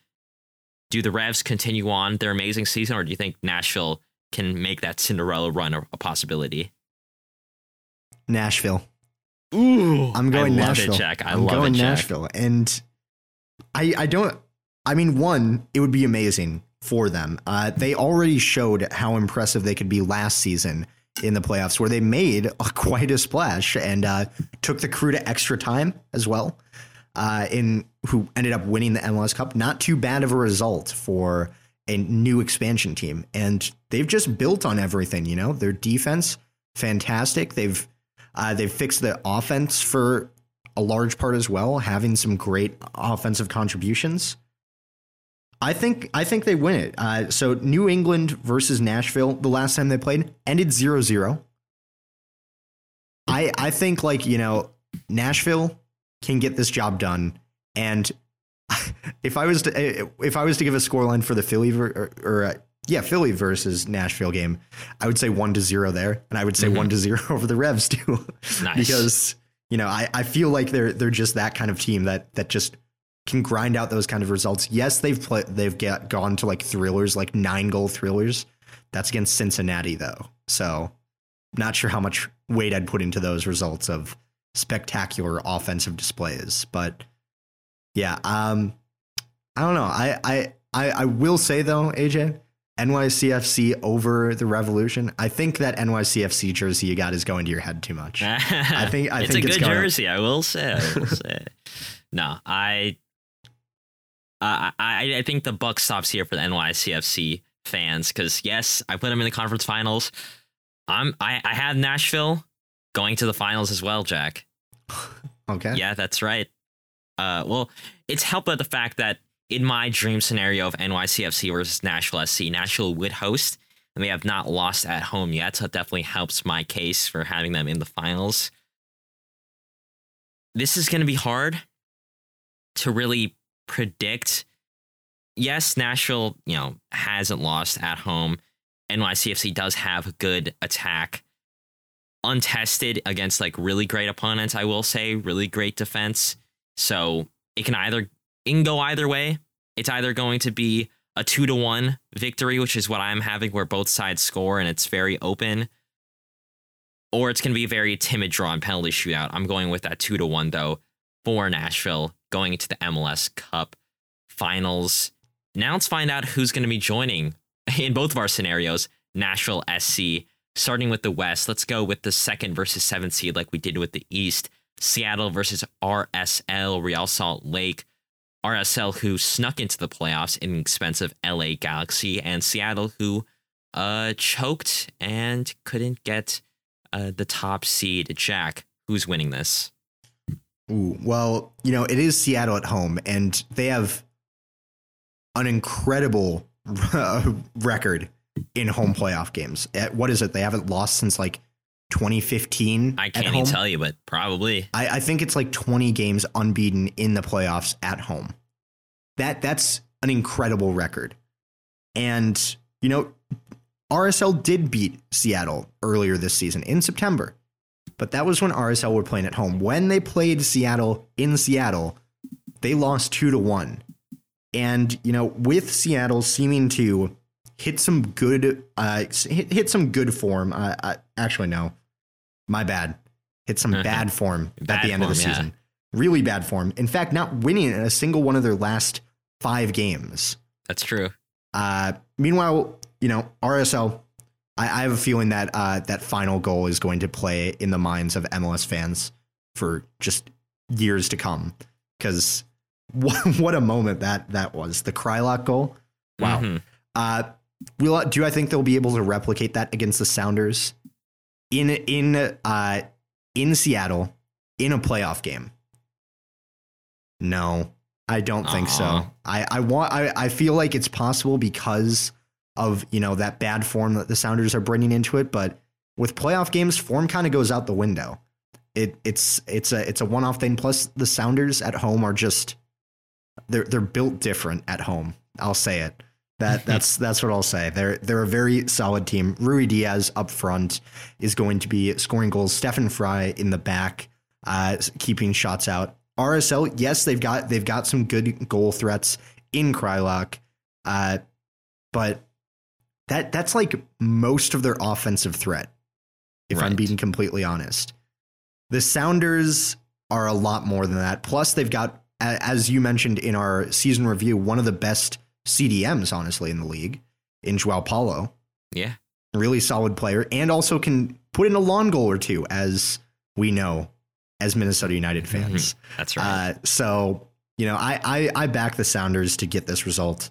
Do the Revs continue on their amazing season, or do you think Nashville can make that Cinderella run a, a possibility? Nashville. Ooh, I'm going I Nashville. It, Jack. I am love going it, Nashville, and I I don't. I mean, one, it would be amazing for them. Uh, they already showed how impressive they could be last season in the playoffs, where they made a, quite a splash and uh, took the crew to extra time as well. Uh, in who ended up winning the MLS Cup. Not too bad of a result for a new expansion team, and they've just built on everything. You know, their defense fantastic. They've uh, they've fixed the offense for a large part as well, having some great offensive contributions. I think I think they win it. Uh, so New England versus Nashville, the last time they played, ended 0-0. I I think like, you know, Nashville can get this job done and if I was to if I was to give a scoreline for the Philly or, or uh, yeah, Philly versus Nashville game, I would say 1 to 0 there and I would say mm-hmm. 1 to 0 over the Revs too. Nice. because you know, I, I feel like they're they're just that kind of team that that just can grind out those kind of results. Yes, they've play, they've get, gone to like thrillers, like nine goal thrillers. That's against Cincinnati though. So not sure how much weight I'd put into those results of spectacular offensive displays. But yeah, um, I don't know. I, I I I will say though, AJ, NYCFC over the Revolution. I think that NYCFC jersey you got is going to your head too much. I think I it's think a it's good jersey. I will say. I will say. no, I uh, I, I think the buck stops here for the NYCFC fans because yes, I put them in the conference finals. I'm I, I had Nashville going to the finals as well, Jack. okay. Yeah, that's right. Uh, well, it's helped by the fact that in my dream scenario of NYCFC versus Nashville SC, Nashville would host, and they have not lost at home yet. So it definitely helps my case for having them in the finals. This is going to be hard to really predict. Yes, Nashville, you know, hasn't lost at home. NYCFC does have a good attack. Untested against like really great opponents, I will say, really great defense. So it can either can go either way. It's either going to be a two to one victory, which is what I'm having, where both sides score and it's very open, or it's going to be a very timid draw and penalty shootout. I'm going with that two to one though for Nashville going into the MLS Cup finals. Now let's find out who's going to be joining in both of our scenarios Nashville SC. Starting with the West, let's go with the second versus seventh seed, like we did with the East. Seattle versus RSL, Real Salt Lake. RSL, who snuck into the playoffs in expensive LA Galaxy, and Seattle, who uh, choked and couldn't get uh, the top seed. Jack, who's winning this? Ooh, well, you know, it is Seattle at home, and they have an incredible record in home playoff games. At, what is it? They haven't lost since like 2015. I can't even tell you, but probably. I, I think it's like 20 games unbeaten in the playoffs at home. That that's an incredible record. And you know, RSL did beat Seattle earlier this season in September but that was when RSL were playing at home. When they played Seattle in Seattle, they lost two to one. And, you know, with Seattle seeming to hit some good, uh, hit, hit some good form. Uh, uh, actually, no. My bad. Hit some bad form at the end of the form, yeah. season. Really bad form. In fact, not winning in a single one of their last five games. That's true. Uh, meanwhile, you know, RSL, I, I have a feeling that uh, that final goal is going to play in the minds of MLS fans for just years to come. Because what, what a moment that that was. The Kreilach goal. Wow. Mhm. Uh, will do I think they'll be able to replicate that against the Sounders in in uh, in Seattle in a playoff game? No, I don't think so. I I want I, I feel like it's possible because of you know that bad form that the Sounders are bringing into it, but with playoff games, form kind of goes out the window. It it's it's a it's a one off thing. Plus, the Sounders at home are just they're they're built different at home. I'll say it. That that's that's what I'll say. They're they're a very solid team. Ruidíaz up front is going to be scoring goals. Stefan Frei in the back, uh, keeping shots out. RSL, yes, they've got they've got some good goal threats in Kreilach, uh, but that that's like most of their offensive threat. If I'm being completely honest, the Sounders are a lot more than that. Plus, they've got, as you mentioned in our season review, one of the best CDMs, honestly, in the league, in Joao Paulo. Yeah. Really solid player, and also can put in a long goal or two, as we know, as Minnesota United fans. That's right. Uh, so you know, I, I I back the Sounders to get this result.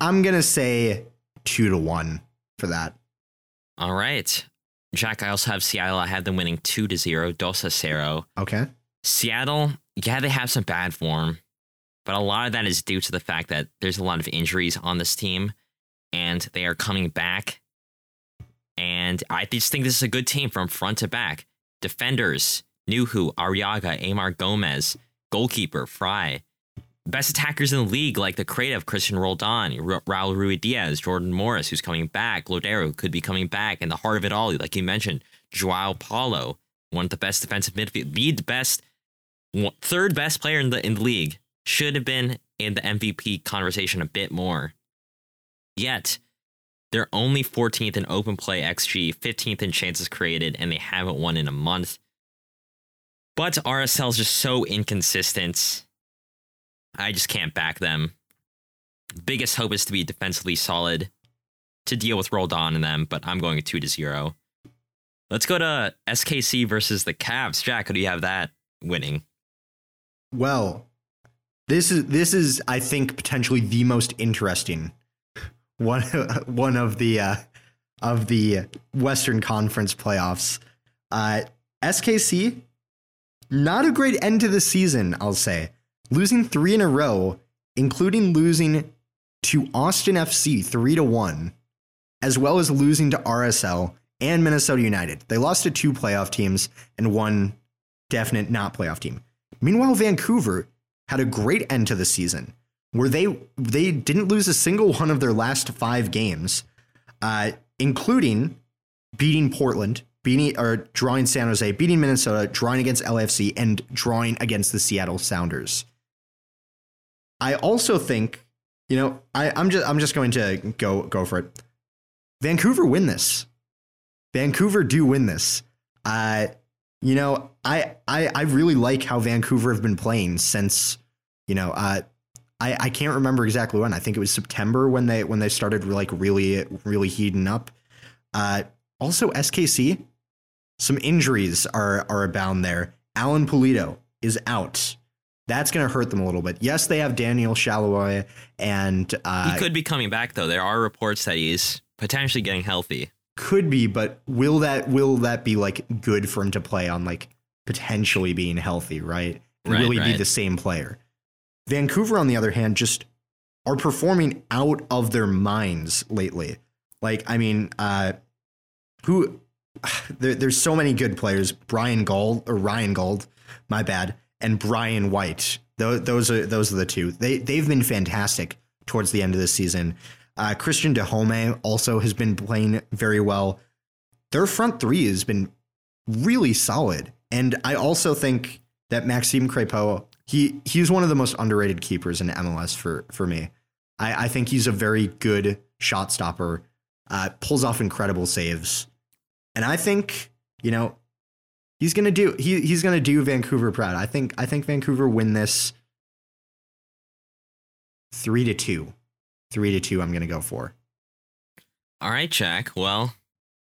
I'm gonna say two to one for that. All right. Jack, I also have Seattle. I have them winning 2 to 0, dos a cero. Okay. Seattle, yeah, they have some bad form, but a lot of that is due to the fact that there's a lot of injuries on this team and they are coming back. And I just think this is a good team from front to back. Defenders, Nouhou, Arreaga, Yeimar Gomez, goalkeeper, Frei. Best attackers in the league, like the creative Cristian Roldan, Raul Ruidíaz, Jordan Morris, who's coming back, Lodeiro, could be coming back, and the heart of it all, like you mentioned, Joao Paulo, one of the best defensive midfield, the best third best player in the in the league should have been in the MVP conversation a bit more. Yet, they're only 14th in open play XG, 15th in chances created, and they haven't won in a month. But RSL is just so inconsistent. I just can't back them. Biggest hope is to be defensively solid to deal with Roldan and them, but I'm going 2 to 0. Let's go to SKC versus the Caps. Jack, how do you have that winning? Well, this is this is I think potentially the most interesting one one of the uh, of the Western Conference playoffs. Uh, SKC, not a great end to the season, I'll say. Losing three in a row, including losing to Austin FC three to one, as well as losing to RSL and Minnesota United. They lost to two playoff teams and one definite not playoff team. Meanwhile, Vancouver had a great end to the season where they they didn't lose a single one of their last five games, uh, including beating Portland, beating or drawing San Jose, beating Minnesota, drawing against LAFC, and drawing against the Seattle Sounders. I also think, you know, I, I'm just I'm just going to go go for it. Vancouver win this. Vancouver do win this. Uh, you know, I, I I really like how Vancouver have been playing since, you know, uh, I I can't remember exactly when. I think it was September when they when they started like really really heating up. Uh, also SKC, some injuries are are abound there. Alan Pulido is out. That's going to hurt them a little bit. Yes, they have Daniel Salloi and uh, He could be coming back though. There are reports that he's potentially getting healthy. Could be, but will that will that be like good for him to play on like potentially being healthy, right? And Right, will he be the same player? Vancouver, on the other hand, just are performing out of their minds lately. Like, I mean, uh, who there, there's so many good players. Brian Gauld or Ryan Gauld, my bad, and Brian White. Those, those are those are the two. They they've been fantastic towards the end of the season. Uh, Cristian Dájome also has been playing very well. Their front three has been really solid, and I also think that Maxime Crepeau he he's one of the most underrated keepers in MLS for for me. I, I think he's a very good shot stopper. Uh, pulls off incredible saves, and I think you know he's gonna do he he's gonna do Vancouver proud. I think I think Vancouver win this three to two. Three to two. I'm gonna go for. All right, Jack. Well,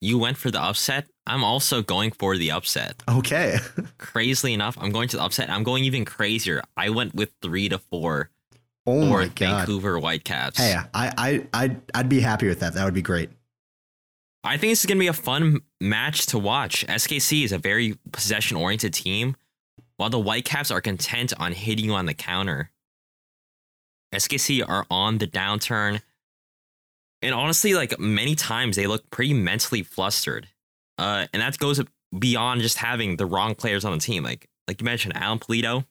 you went for the upset. I'm also going for the upset. Okay. Crazily enough, I'm going to the upset. I'm going even crazier. I went with three to four oh for my god. Vancouver Whitecaps. Hey, I I I'd, I'd be happy with that. That would be great. I think this is going to be a fun match to watch. SKC is a very possession oriented team, while the Whitecaps are content on hitting you on the counter. SKC are on the downturn. And honestly, like many times, they look pretty mentally flustered. Uh, and that goes beyond just having the wrong players on the team. Like like you mentioned, Alan Pulido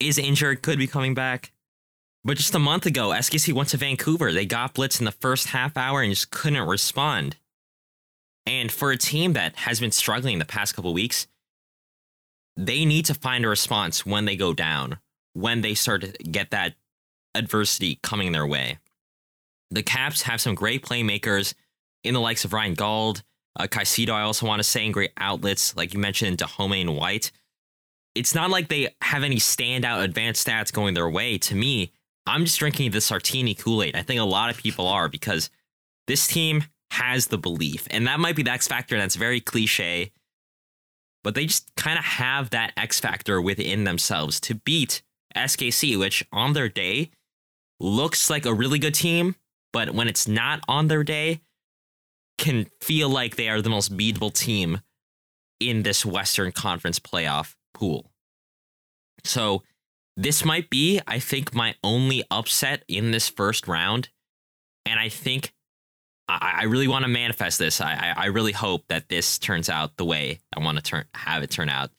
is injured, could be coming back. But just a month ago, SKC went to Vancouver. They got blitz in the first half hour and just couldn't respond. And for a team that has been struggling the past couple weeks, they need to find a response when they go down, when they start to get that adversity coming their way. The Caps have some great playmakers in the likes of Ryan Gauld, uh, Caicedo, I also want to say, and great outlets, like you mentioned, Dájome and White. It's not like they have any standout advanced stats going their way. To me, I'm just drinking the Sartini Kool Aid. I think a lot of people are because this team has the belief. And that might be the X factor that's very cliche, but they just kind of have that X factor within themselves to beat SKC, which on their day looks like a really good team, but when it's not on their day, can feel like they are the most beatable team in this Western Conference playoff pool. So this might be, I think, my only upset in this first round. And I think I, I really want to manifest this. I, I, I really hope that this turns out the way I want to turn have it turn out.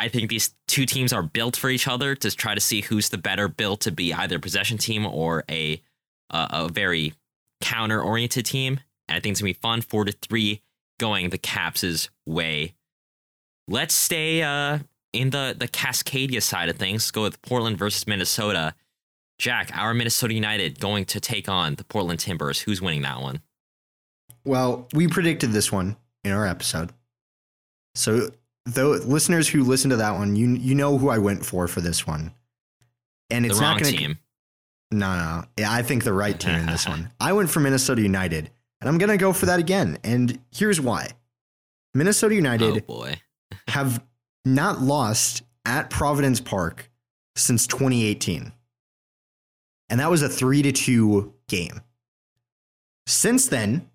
I think these two teams are built for each other to try to see who's the better built to be either a possession team or a a very counter oriented team. And I think it's gonna be fun. Four to three going the Caps' way. Let's stay uh, in the the Cascadia side of things. Let's go with Portland versus Minnesota. Jack, our Minnesota United going to take on the Portland Timbers. Who's winning that one? Well, we predicted this one in our episode. So, though listeners who listen to that one, you you know who I went for for this one. And it's the wrong not going to team. No, no. Yeah, I think the right team in this one. I went for Minnesota United, and I'm going to go for that again. And here's why. Minnesota United Oh boy. have not lost at Providence Park since 2018. And that was a 3 to 2 game. Since then,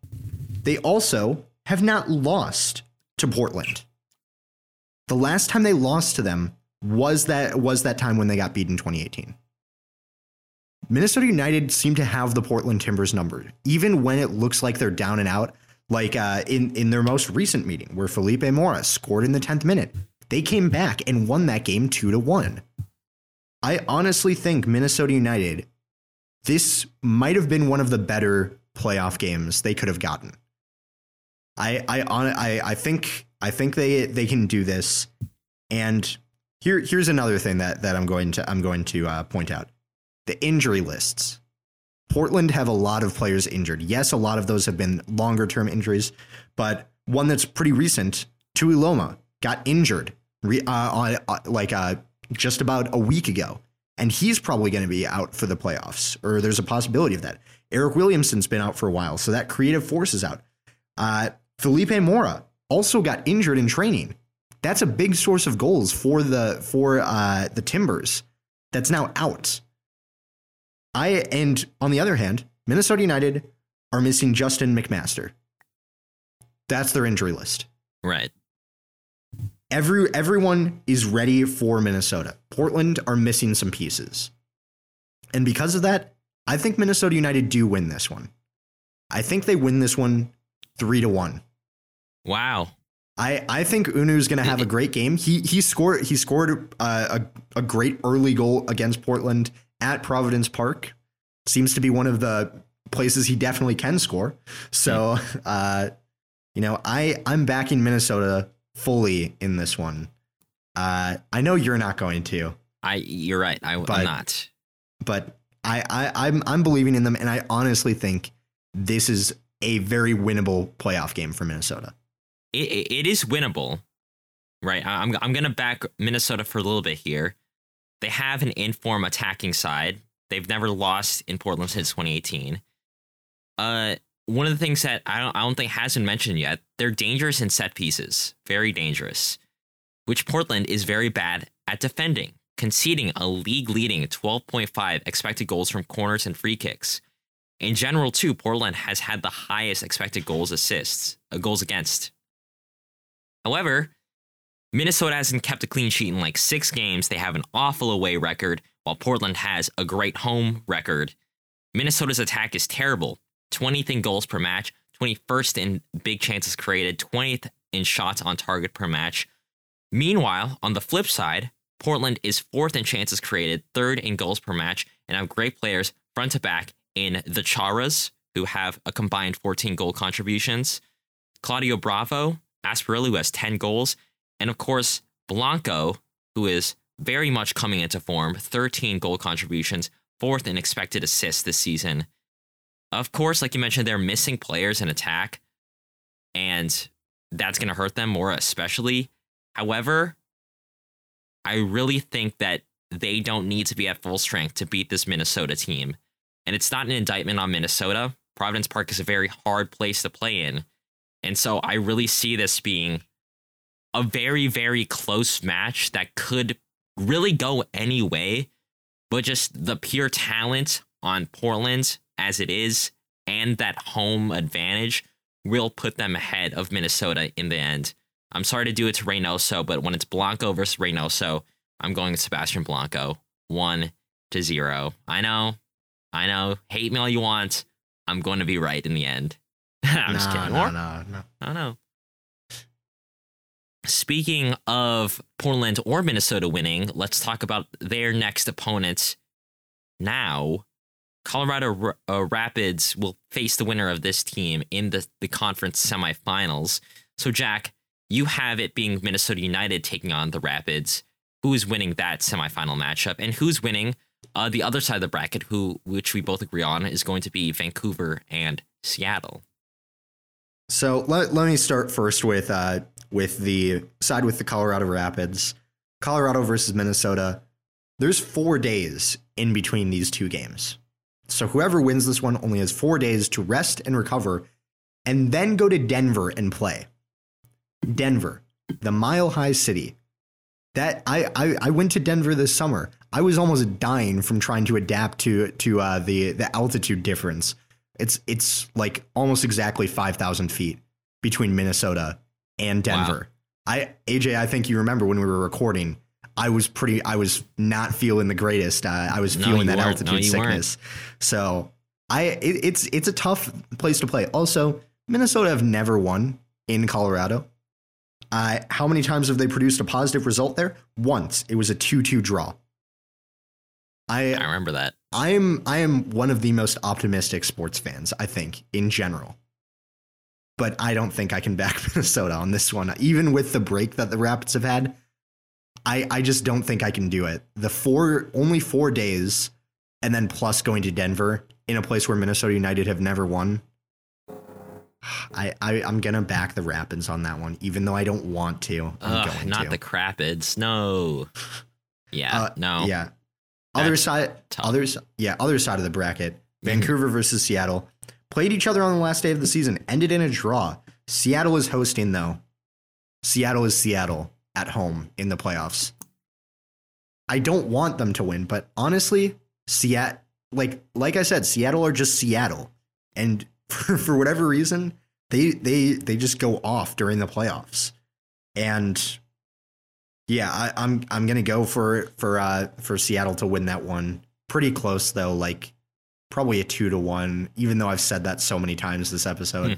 they also have not lost to Portland. The last time they lost to them was that was that time when they got beat in 2018. Minnesota United seem to have the Portland Timbers number, even when it looks like they're down and out. Like uh, in in their most recent meeting, where Felipe Mora scored in the 10th minute, they came back and won that game two to one. I honestly think Minnesota United, this might have been one of the better playoff games they could have gotten. I I I I think I think they they can do this. And here here's another thing that that I'm going to I'm going to uh, point out: the injury lists. Portland have a lot of players injured. Yes, a lot of those have been longer term injuries, but one that's pretty recent, Tuiloma, got injured re, uh, on uh, like uh, just about a week ago, and he's probably going to be out for the playoffs, or there's a possibility of that. Eryk Williamson's been out for a while, so that creative force is out. Uh, Felipe Mora also got injured in training. That's a big source of goals for the for uh, the Timbers. That's now out. I and on the other hand, Minnesota United are missing Justin McMaster. That's their injury list. Right. Every everyone is ready for Minnesota. Portland are missing some pieces. And because of that, I think Minnesota United do win this one. I think they win this one 3 to 1. Wow. I, I think Hunou's going to have a great game. He he scored he scored uh, a a great early goal against Portland at Providence Park. Seems to be one of the places he definitely can score. So, uh, you know, I I'm backing Minnesota fully in this one. Uh, I know you're not going to, I you're right. I, But- I'm not. but I, I I'm I'm believing in them, and I honestly think this is a very winnable playoff game for Minnesota. It, it, is winnable, right? I'm I'm gonna back Minnesota for a little bit here. They have an inform attacking side. They've never lost in Portland since 2018. Uh, one of the things that I don't I don't think has been mentioned yet, they're dangerous in set pieces, very dangerous, which Portland is very bad at defending, conceding a league leading 12.5 expected goals from corners and free kicks. In general, too, Portland has had the highest expected goals assists, uh, goals against. However, Minnesota hasn't kept a clean sheet in like six games. They have an awful away record, while Portland has a great home record. Minnesota's attack is terrible 20th in goals per match, 21st in big chances created, 20th in shots on target per match. Meanwhile, on the flip side, Portland is fourth in chances created, third in goals per match, and have great players front to back in the Charas, who have a combined 14 goal contributions, Claudio Bravo, Asprilla, who has 10 goals, and of course, Blanco, who is very much coming into form, 13 goal contributions, fourth in expected assists this season. Of course, like you mentioned, they're missing players in attack, and that's going to hurt them more, especially. However, I really think that they don't need to be at full strength to beat this Minnesota team. And it's not an indictment on Minnesota. Providence Park is a very hard place to play in. And so I really see this being a very, very close match that could really go any way. But just the pure talent on Portland as it is and that home advantage will put them ahead of Minnesota in the end. I'm sorry to do it to Reynoso, but when it's Blanco versus Reynoso, I'm going Sebastian Blanco. One to zero. I know. I know. Hate me all you want. I'm going to be right in the end. I'm just No, kidding. no, Or- no, no. I don't know. Speaking of Portland or Minnesota winning, let's talk about their next opponent now. Colorado uh, Rapids will face the winner of this team in the, the conference semifinals. So, Jack, you have it being Minnesota United taking on the Rapids. Who is winning that semifinal matchup, and who's winning uh, the other side of the bracket? Who, which we both agree on, is going to be Vancouver and Seattle. So let, let me start first with uh, with the side with the Colorado Rapids, Colorado versus Minnesota. There's four days in between these two games, so whoever wins this one only has four days to rest and recover, and then go to Denver and play. Denver, the Mile High City. That I, I I went to Denver this summer. I was almost dying from trying to adapt to to uh, the the altitude difference. It's it's like almost exactly five thousand feet between Minnesota and Denver. I AJ, I think you remember when we were recording. I was pretty. I was not feeling the greatest. Uh, I was No, feeling that weren't. altitude No, you weren't. sickness. So I it, it's it's a tough place to play. Also, Minnesota have never won in Colorado. Uh, how many times have they produced a positive result there? Once. It was a two-two draw. I I remember that. I am I am one of the most optimistic sports fans, I think, in general. But I don't think I can back Minnesota on this one. Even with the break that the Rapids have had, I, I just don't think I can do it. The four only four days and then plus going to Denver in a place where Minnesota United have never won. I, I I'm gonna back the Rapids on that one, even though I don't want to. I'm Ugh, not to. the Crapids. No. Yeah. Uh, no. Yeah. Other That's side, tough. others, yeah, other side of the bracket. Mhm. Vancouver versus Seattle played each other on the last day of the season. Ended in a draw. Seattle is hosting though. Seattle is Seattle at home in the playoffs. I don't want them to win, but honestly, Seattle, like like I said, Seattle are just Seattle, and for, for whatever reason, they they they just go off during the playoffs, and yeah, I, I'm I'm gonna go for for uh for Seattle to win that one. Pretty close though, like probably a two to one. Even though I've said that so many times this episode, Hmm.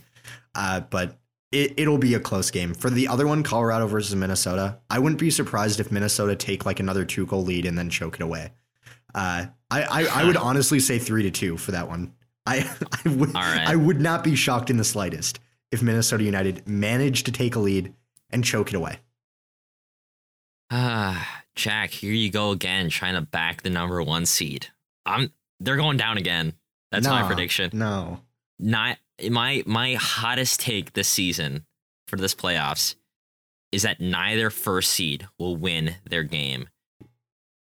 uh, but it it'll be a close game. For the other one, Colorado versus Minnesota, I wouldn't be surprised if Minnesota take like another two goal lead and then choke it away. Uh, I I, I would honestly say three to two for that one. I I would right. I would not be shocked in the slightest if Minnesota United managed to take a lead and choke it away. Ah, Jack, here you go again, trying to back the number one seed. I'm. They're going down again. That's my prediction. No. Not my my hottest take this season for this playoffs is that neither first seed will win their game.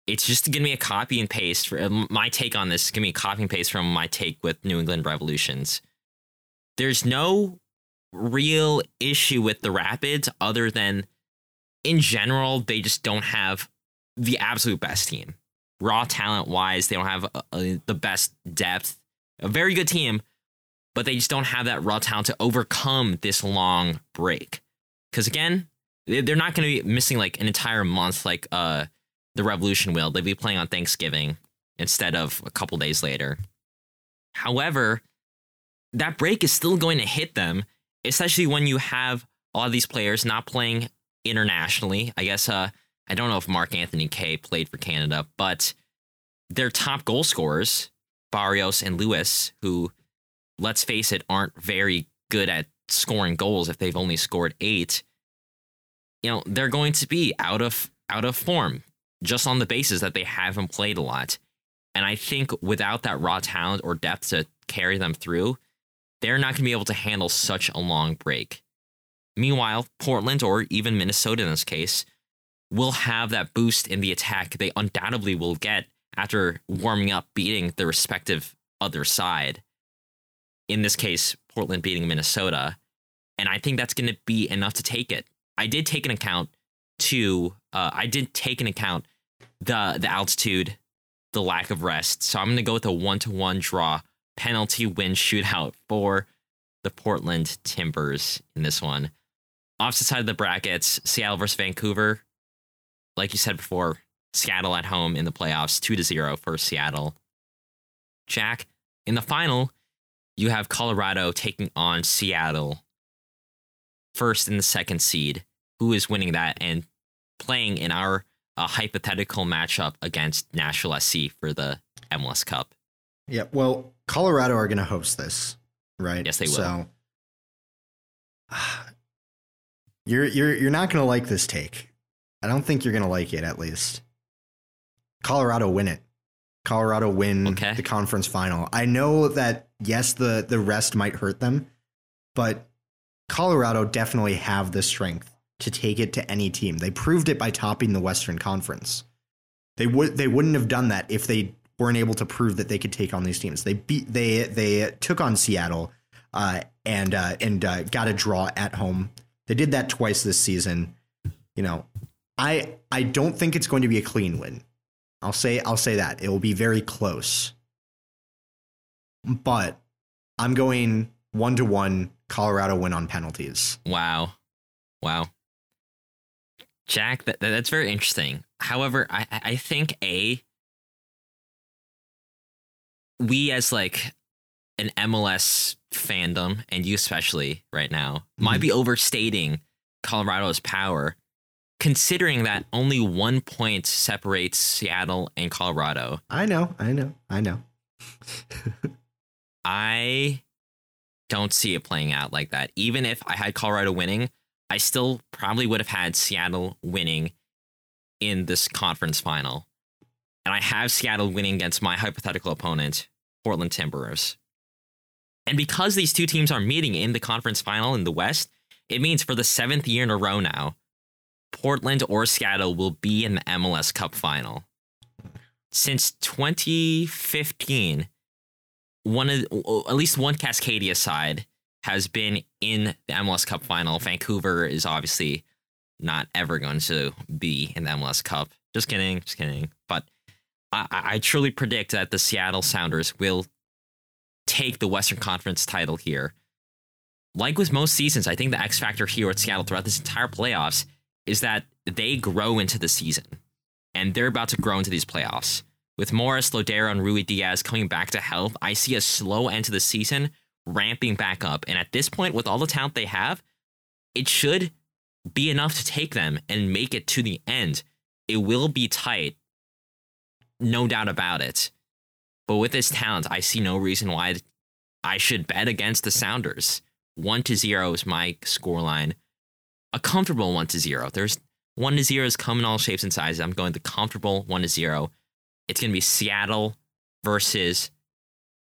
It's just gonna be a copy and paste. For, my take on this is gonna be a copy and paste from my take with New England Revolutions. There's no real issue with the Rapids other than, in general, they just don't have the absolute best team. Raw talent wise, they don't have uh, uh, the best depth. A very good team, but they just don't have that raw talent to overcome this long break. Because again, they're not going to be missing like an entire month like uh the Revolution will. They'll be playing on Thanksgiving instead of a couple days later. However, that break is still going to hit them, especially when you have a of these players not playing internationally. I guess uh I don't know if Mark Anthony Kaye played for Canada, but their top goal scorers, Barrios and Lewis, who let's face it, aren't very good at scoring goals if they've only scored eight, you know, they're going to be out of out of form just on the basis that they haven't played a lot. And I think without that raw talent or depth to carry them through, they're not going to be able to handle such a long break. Meanwhile, Portland or even Minnesota in this case will have that boost in the attack they undoubtedly will get after warming up, beating the respective other side in this case, Portland beating Minnesota. And I think that's going to be enough to take it. I did take an account to, uh, I did take an account the the altitude, the lack of rest. So I'm going to go with a one to one draw penalty win shootout for the Portland Timbers in this one. Opposite side of the brackets, Seattle versus Vancouver. Like you said before, Seattle at home in the playoffs, two to zero for Seattle. Jack in the final, you have Colorado taking on Seattle first and the second seed. Who is winning that and playing in our uh, hypothetical matchup against Nashville SC for the MLS Cup? Yeah, well, Colorado are going to host this, right? Yes, they will. So you're you're you're not going to like this take. I don't think you're going to like it at least. Colorado win it. Colorado win okay. the conference final. I know that yes, the the rest might hurt them, but Colorado definitely have the strength to take it to any team. They proved it by topping the Western Conference. They would they wouldn't have done that if they weren't able to prove that they could take on these teams. They beat they they took on Seattle uh, and uh, and uh, got a draw at home. They did that twice this season. You know, I I don't think it's going to be a clean win. I'll say I'll say that it will be very close but I'm going one to one Colorado win on penalties. Wow. Wow. Jack, that, that's very interesting. However, I, I think A, we as like an MLS fandom, and you especially right now, mm-hmm. might be overstating Colorado's power, considering that only one point separates Seattle and Colorado. I know, I know, I know. I don't see it playing out like that. Even if I had Colorado winning, I still probably would have had Seattle winning in this conference final. And I have Seattle winning against my hypothetical opponent, Portland Timbers. And because these two teams are meeting in the conference final in the West, it means for the seventh year in a row now, Portland or Seattle will be in the MLS Cup final. Since 2015, one of at least one Cascadia side has been in the MLS Cup final. Vancouver is obviously not ever going to be in the MLS Cup. Just kidding, just kidding. But I, I truly predict that the Seattle Sounders will take the Western Conference title here. Like with most seasons, I think the X factor here at Seattle throughout this entire playoffs is that they grow into the season, and they're about to grow into these playoffs. With Morris, Lodeiro, and Ruidíaz coming back to health, I see a slow end to the season ramping back up. And at this point, with all the talent they have, it should be enough to take them and make it to the end. It will be tight, no doubt about it. But with this talent, I see no reason why I should bet against the Sounders. 1 to 0 is my scoreline. A comfortable 1 to 0. There's 1 to 0 is come in all shapes and sizes. I'm going the comfortable 1 to 0 it's going to be Seattle versus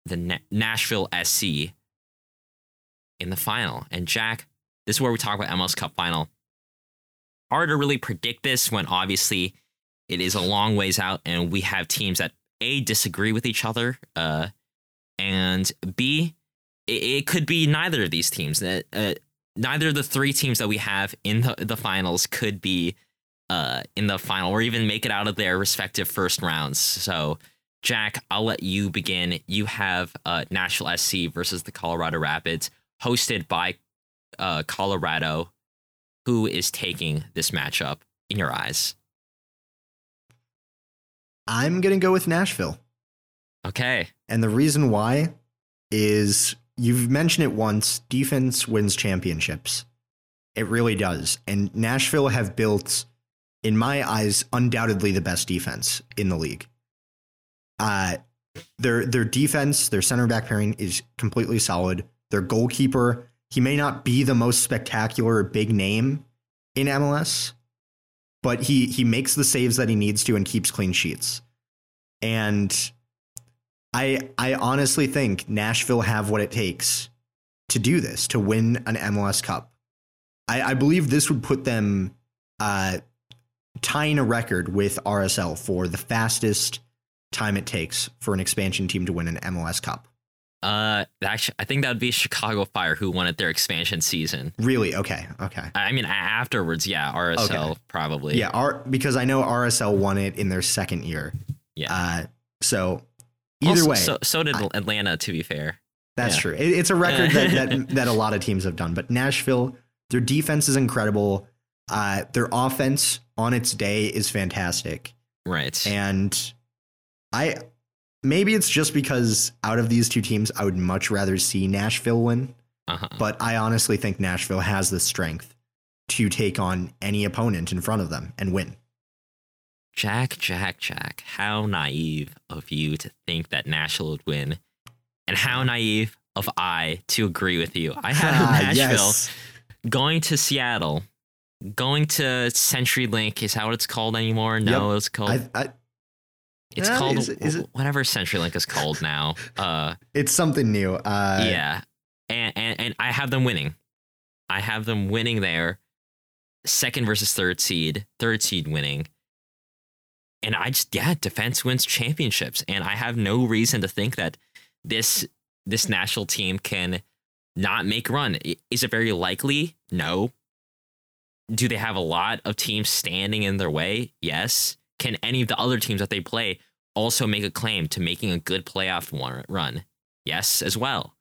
the Na- Nashville SC in the final. And Jack, this is where we talk about MLS Cup final. hard to really predict this when obviously it is a long ways out and we have teams that a disagree with each other uh, and b it, it, could be neither of these teams. Uh, neither of the three teams that we have in the, the finals could be uh, in the final or even make it out of their respective first rounds. So jack i'll let you begin. You have uh, nashville sc versus the colorado rapids hosted by uh, colorado who is taking this matchup in your eyes I'm going to go with Nashville. Okay. And the reason why is you've mentioned it once defense wins championships. It really does. And Nashville have built, in my eyes, undoubtedly the best defense in the league. Uh, their their defense, their center back pairing is completely solid. Their goalkeeper, he may not be the most spectacular big name in MLS, but he he makes the saves that he needs to and keeps clean sheets. And I I honestly think Nashville have what it takes to do this to win an MLS Cup. I, I believe this would put them uh, tying a record with RSL for the fastest time it takes for an expansion team to win an MLS Cup. Uh, actually, I think that would be Chicago Fire who won it their expansion season. Really? Okay. Okay. I mean, afterwards, yeah, RSL okay. probably. Yeah, R- because I know RSL won it in their second year. Yeah. Uh, so either also, way, so, so did I, Atlanta. To be fair, that's yeah. true. It, it's a record that, that that a lot of teams have done. But Nashville, their defense is incredible. Uh, their offense on its day is fantastic. Right. And I maybe it's just because out of these two teams, I would much rather see Nashville win. Uh-huh. But I honestly think Nashville has the strength to take on any opponent in front of them and win. Jack, Jack, Jack, how naive of you to think that Nashville would win. And how naive of I to agree with you. I have Nashville yes. going to Seattle, going to CenturyLink. Is that what it's called anymore? No, yep. it's called. I, I, it's uh, called is it, is it? whatever CenturyLink is called now. Uh, it's something new. Uh, yeah, and, and and I have them winning. I have them winning there, second versus third seed, third seed winning. And I just yeah, defense wins championships, and I have no reason to think that this this Nashville team can not make run. Is it very likely? No. Do they have a lot of teams standing in their way? Yes. Can any of the other teams that they play also make a claim to making a good playoff run? Yes, as well.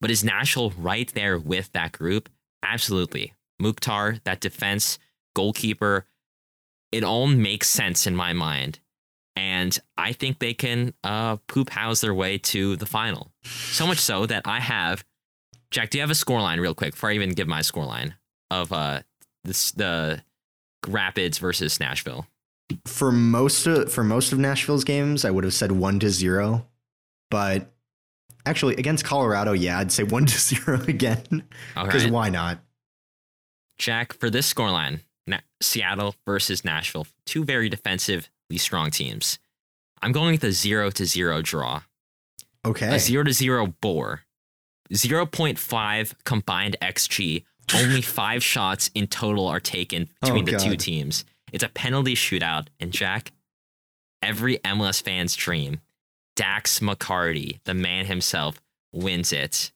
But is Nashville right there with that group? Absolutely. Mukhtar, that defense, goalkeeper, it all makes sense in my mind. And I think they can uh, poop house their way to the final. So much so that I have Jack, do you have a scoreline real quick before I even give my scoreline of uh this the Rapids versus Nashville? For most of for most of Nashville's games, I would have said one to zero, but actually against Colorado, yeah, I'd say one to zero again because right. why not? Jack, for this scoreline, Na- Seattle versus Nashville, two very defensively strong teams. I'm going with a zero to zero draw. Okay, a zero to zero bore, zero point five combined xG. Only five shots in total are taken between oh, the two teams. It's a penalty shootout, and Jack, every MLS fan's dream, Dax McCarty, the man himself, wins it.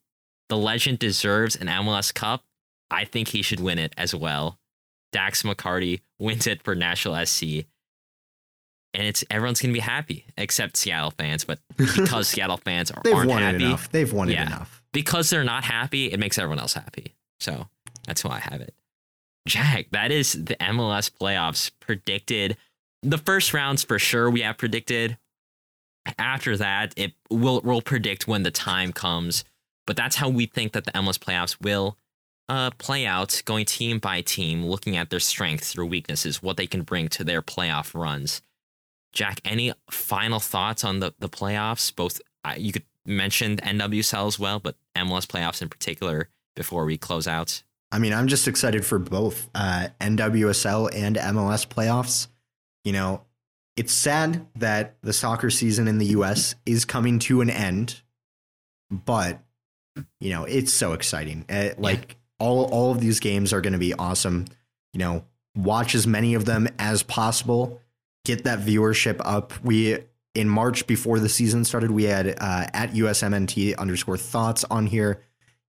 The legend deserves an MLS Cup. I think he should win it as well. Dax McCarty wins it for Nashville SC. And it's everyone's gonna be happy except Seattle fans, but because Seattle fans are, They've aren't won happy, enough. They've won yeah, it enough. Because they're not happy, it makes everyone else happy. So that's why I have it. Jack, that is the MLS playoffs predicted. The first rounds for sure we have predicted. After that, it will we'll predict when the time comes. But that's how we think that the MLS playoffs will uh, play out, going team by team, looking at their strengths, their weaknesses, what they can bring to their playoff runs. Jack, any final thoughts on the, the playoffs? Both uh, you could mention NWSL as well, but MLS playoffs in particular before we close out. I mean, I'm just excited for both uh, NWSL and MLS playoffs. You know, it's sad that the soccer season in the US is coming to an end, but you know, it's so exciting. Uh, like all all of these games are going to be awesome. You know, watch as many of them as possible. Get that viewership up. We in March before the season started, we had uh, at USMNT underscore thoughts on here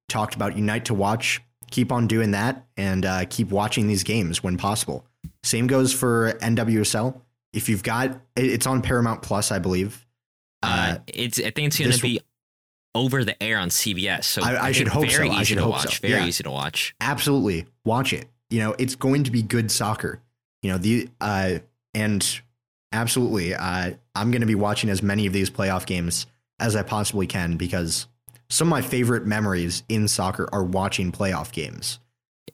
talked about Unite to Watch. Keep on doing that and uh, keep watching these games when possible. Same goes for NWSL. If you've got it's on Paramount Plus, I believe. Uh, it's I think it's going to be over the air on CBS. So I, I, I should hope very so. easy I should to hope watch. so. Very Yeah. easy to watch. absolutely watch it. You know, it's going to be good soccer. You know, the uh and absolutely uh I'm going to be watching as many of these playoff games as I possibly can because some of my favorite memories in soccer are watching playoff games.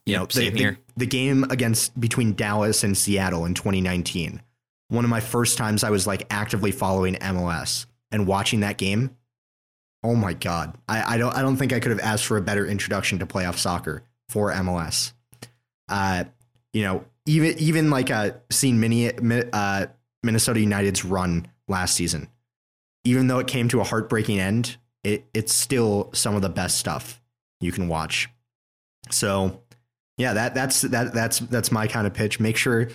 You Yep, know, the, same the- the game against between Dallas and Seattle in 2019. One of my first times I was like actively following MLS and watching that game. Oh my god. I, I don't I don't think I could have asked for a better introduction to playoff soccer for MLS. Uh, you know, even even like uh seeing mini uh Minnesota United's run last season. Even though it came to a heartbreaking end, it it's still some of the best stuff you can watch. So, yeah, that that's that that's that's my kind of pitch. Make sure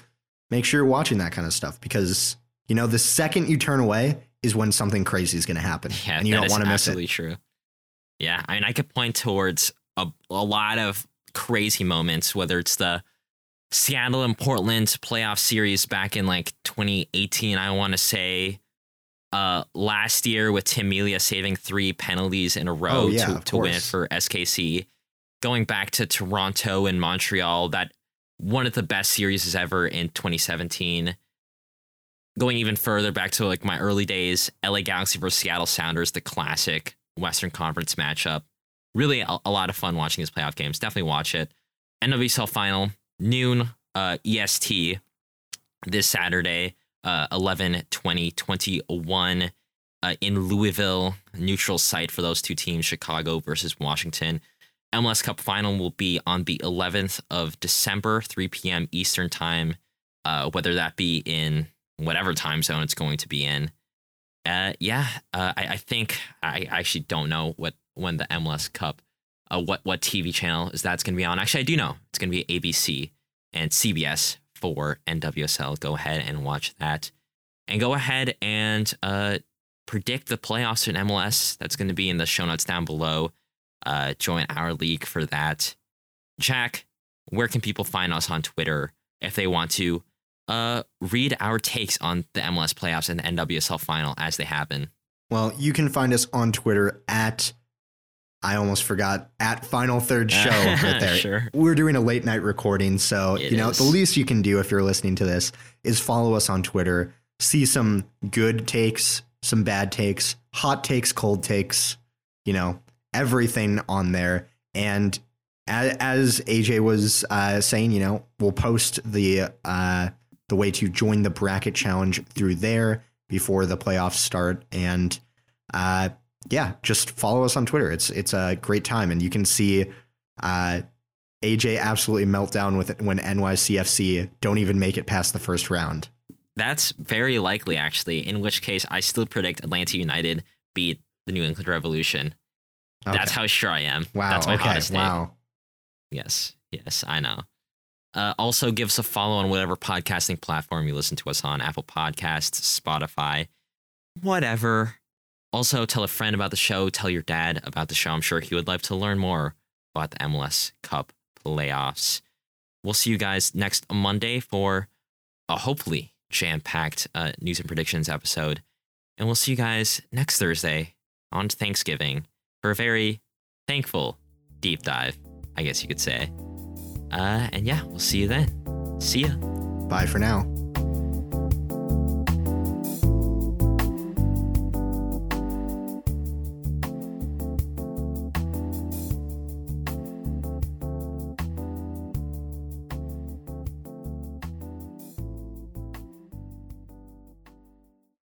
make sure you're watching that kind of stuff because you know the second you turn away is when something crazy is going to happen, Yeah, and you don't want to miss it. absolutely true. Yeah, I mean, I could point towards a, a lot of crazy moments, whether it's the Seattle and Portland playoff series back in like 2018. I want to say uh, last year with Tim Melia saving three penalties in a row Oh, yeah, to, to win it for SKC. Going back to Toronto and Montreal, that one of the best series ever in 2017 going even further back to like my early days, LA Galaxy versus Seattle Sounders, the classic Western Conference matchup. Really a, a lot of fun watching these playoff games. Definitely watch it. NWSL final, noon uh, EST this Saturday, uh, 11 20 21 uh, in Louisville, neutral site for those two teams, Chicago versus Washington. MLS Cup final will be on the 11th of December, 3 p.m. Eastern time, uh, whether that be in whatever time zone it's going to be in. Uh, yeah, uh, I, I think I I, actually don't know what when the MLS Cup, uh, what what TV channel is that's going to be on. Actually, I do know it's going to be ABC and CBS for NWSL. Go ahead and watch that, and go ahead and uh, predict the playoffs in MLS. That's going to be in the show notes down below. Uh, join our league for that. Jack, where can people find us on Twitter if they want to uh, read our takes on the MLS playoffs and the NWSL final as they happen? Well, you can find us on Twitter at I almost forgot at Final Third Show right there. Sure. We're doing a late night recording, so It you know is. the least you can do if you're listening to this is follow us on Twitter, see some good takes, some bad takes, hot takes, cold takes, you know, everything on there. And as, as AJ was uh, saying, you know, we'll post the uh, the way to join the bracket challenge through there before the playoffs start, and uh, yeah, just follow us on Twitter. It's it's a great time, and you can see uh, AJ absolutely melt down with it when NYCFC don't even make it past the first round. That's very likely, actually. In which case, I still predict Atlanta United beat the New England Revolution. That's how sure I am. wow. That's my okay. hottest take. Wow. Yes, yes, I know. Uh, also, give us a follow on whatever podcasting platform you listen to us on Apple Podcasts, Spotify, whatever. Also, tell a friend about the show. Tell your dad about the show. I'm sure he would love to learn more about the MLS Cup playoffs. We'll see you guys next Monday for a hopefully jam packed uh, news and predictions episode. And we'll see you guys next Thursday on Thanksgiving for a very thankful deep dive, I guess you could say. Uh, and yeah, we'll see you then. See ya. Bye for now.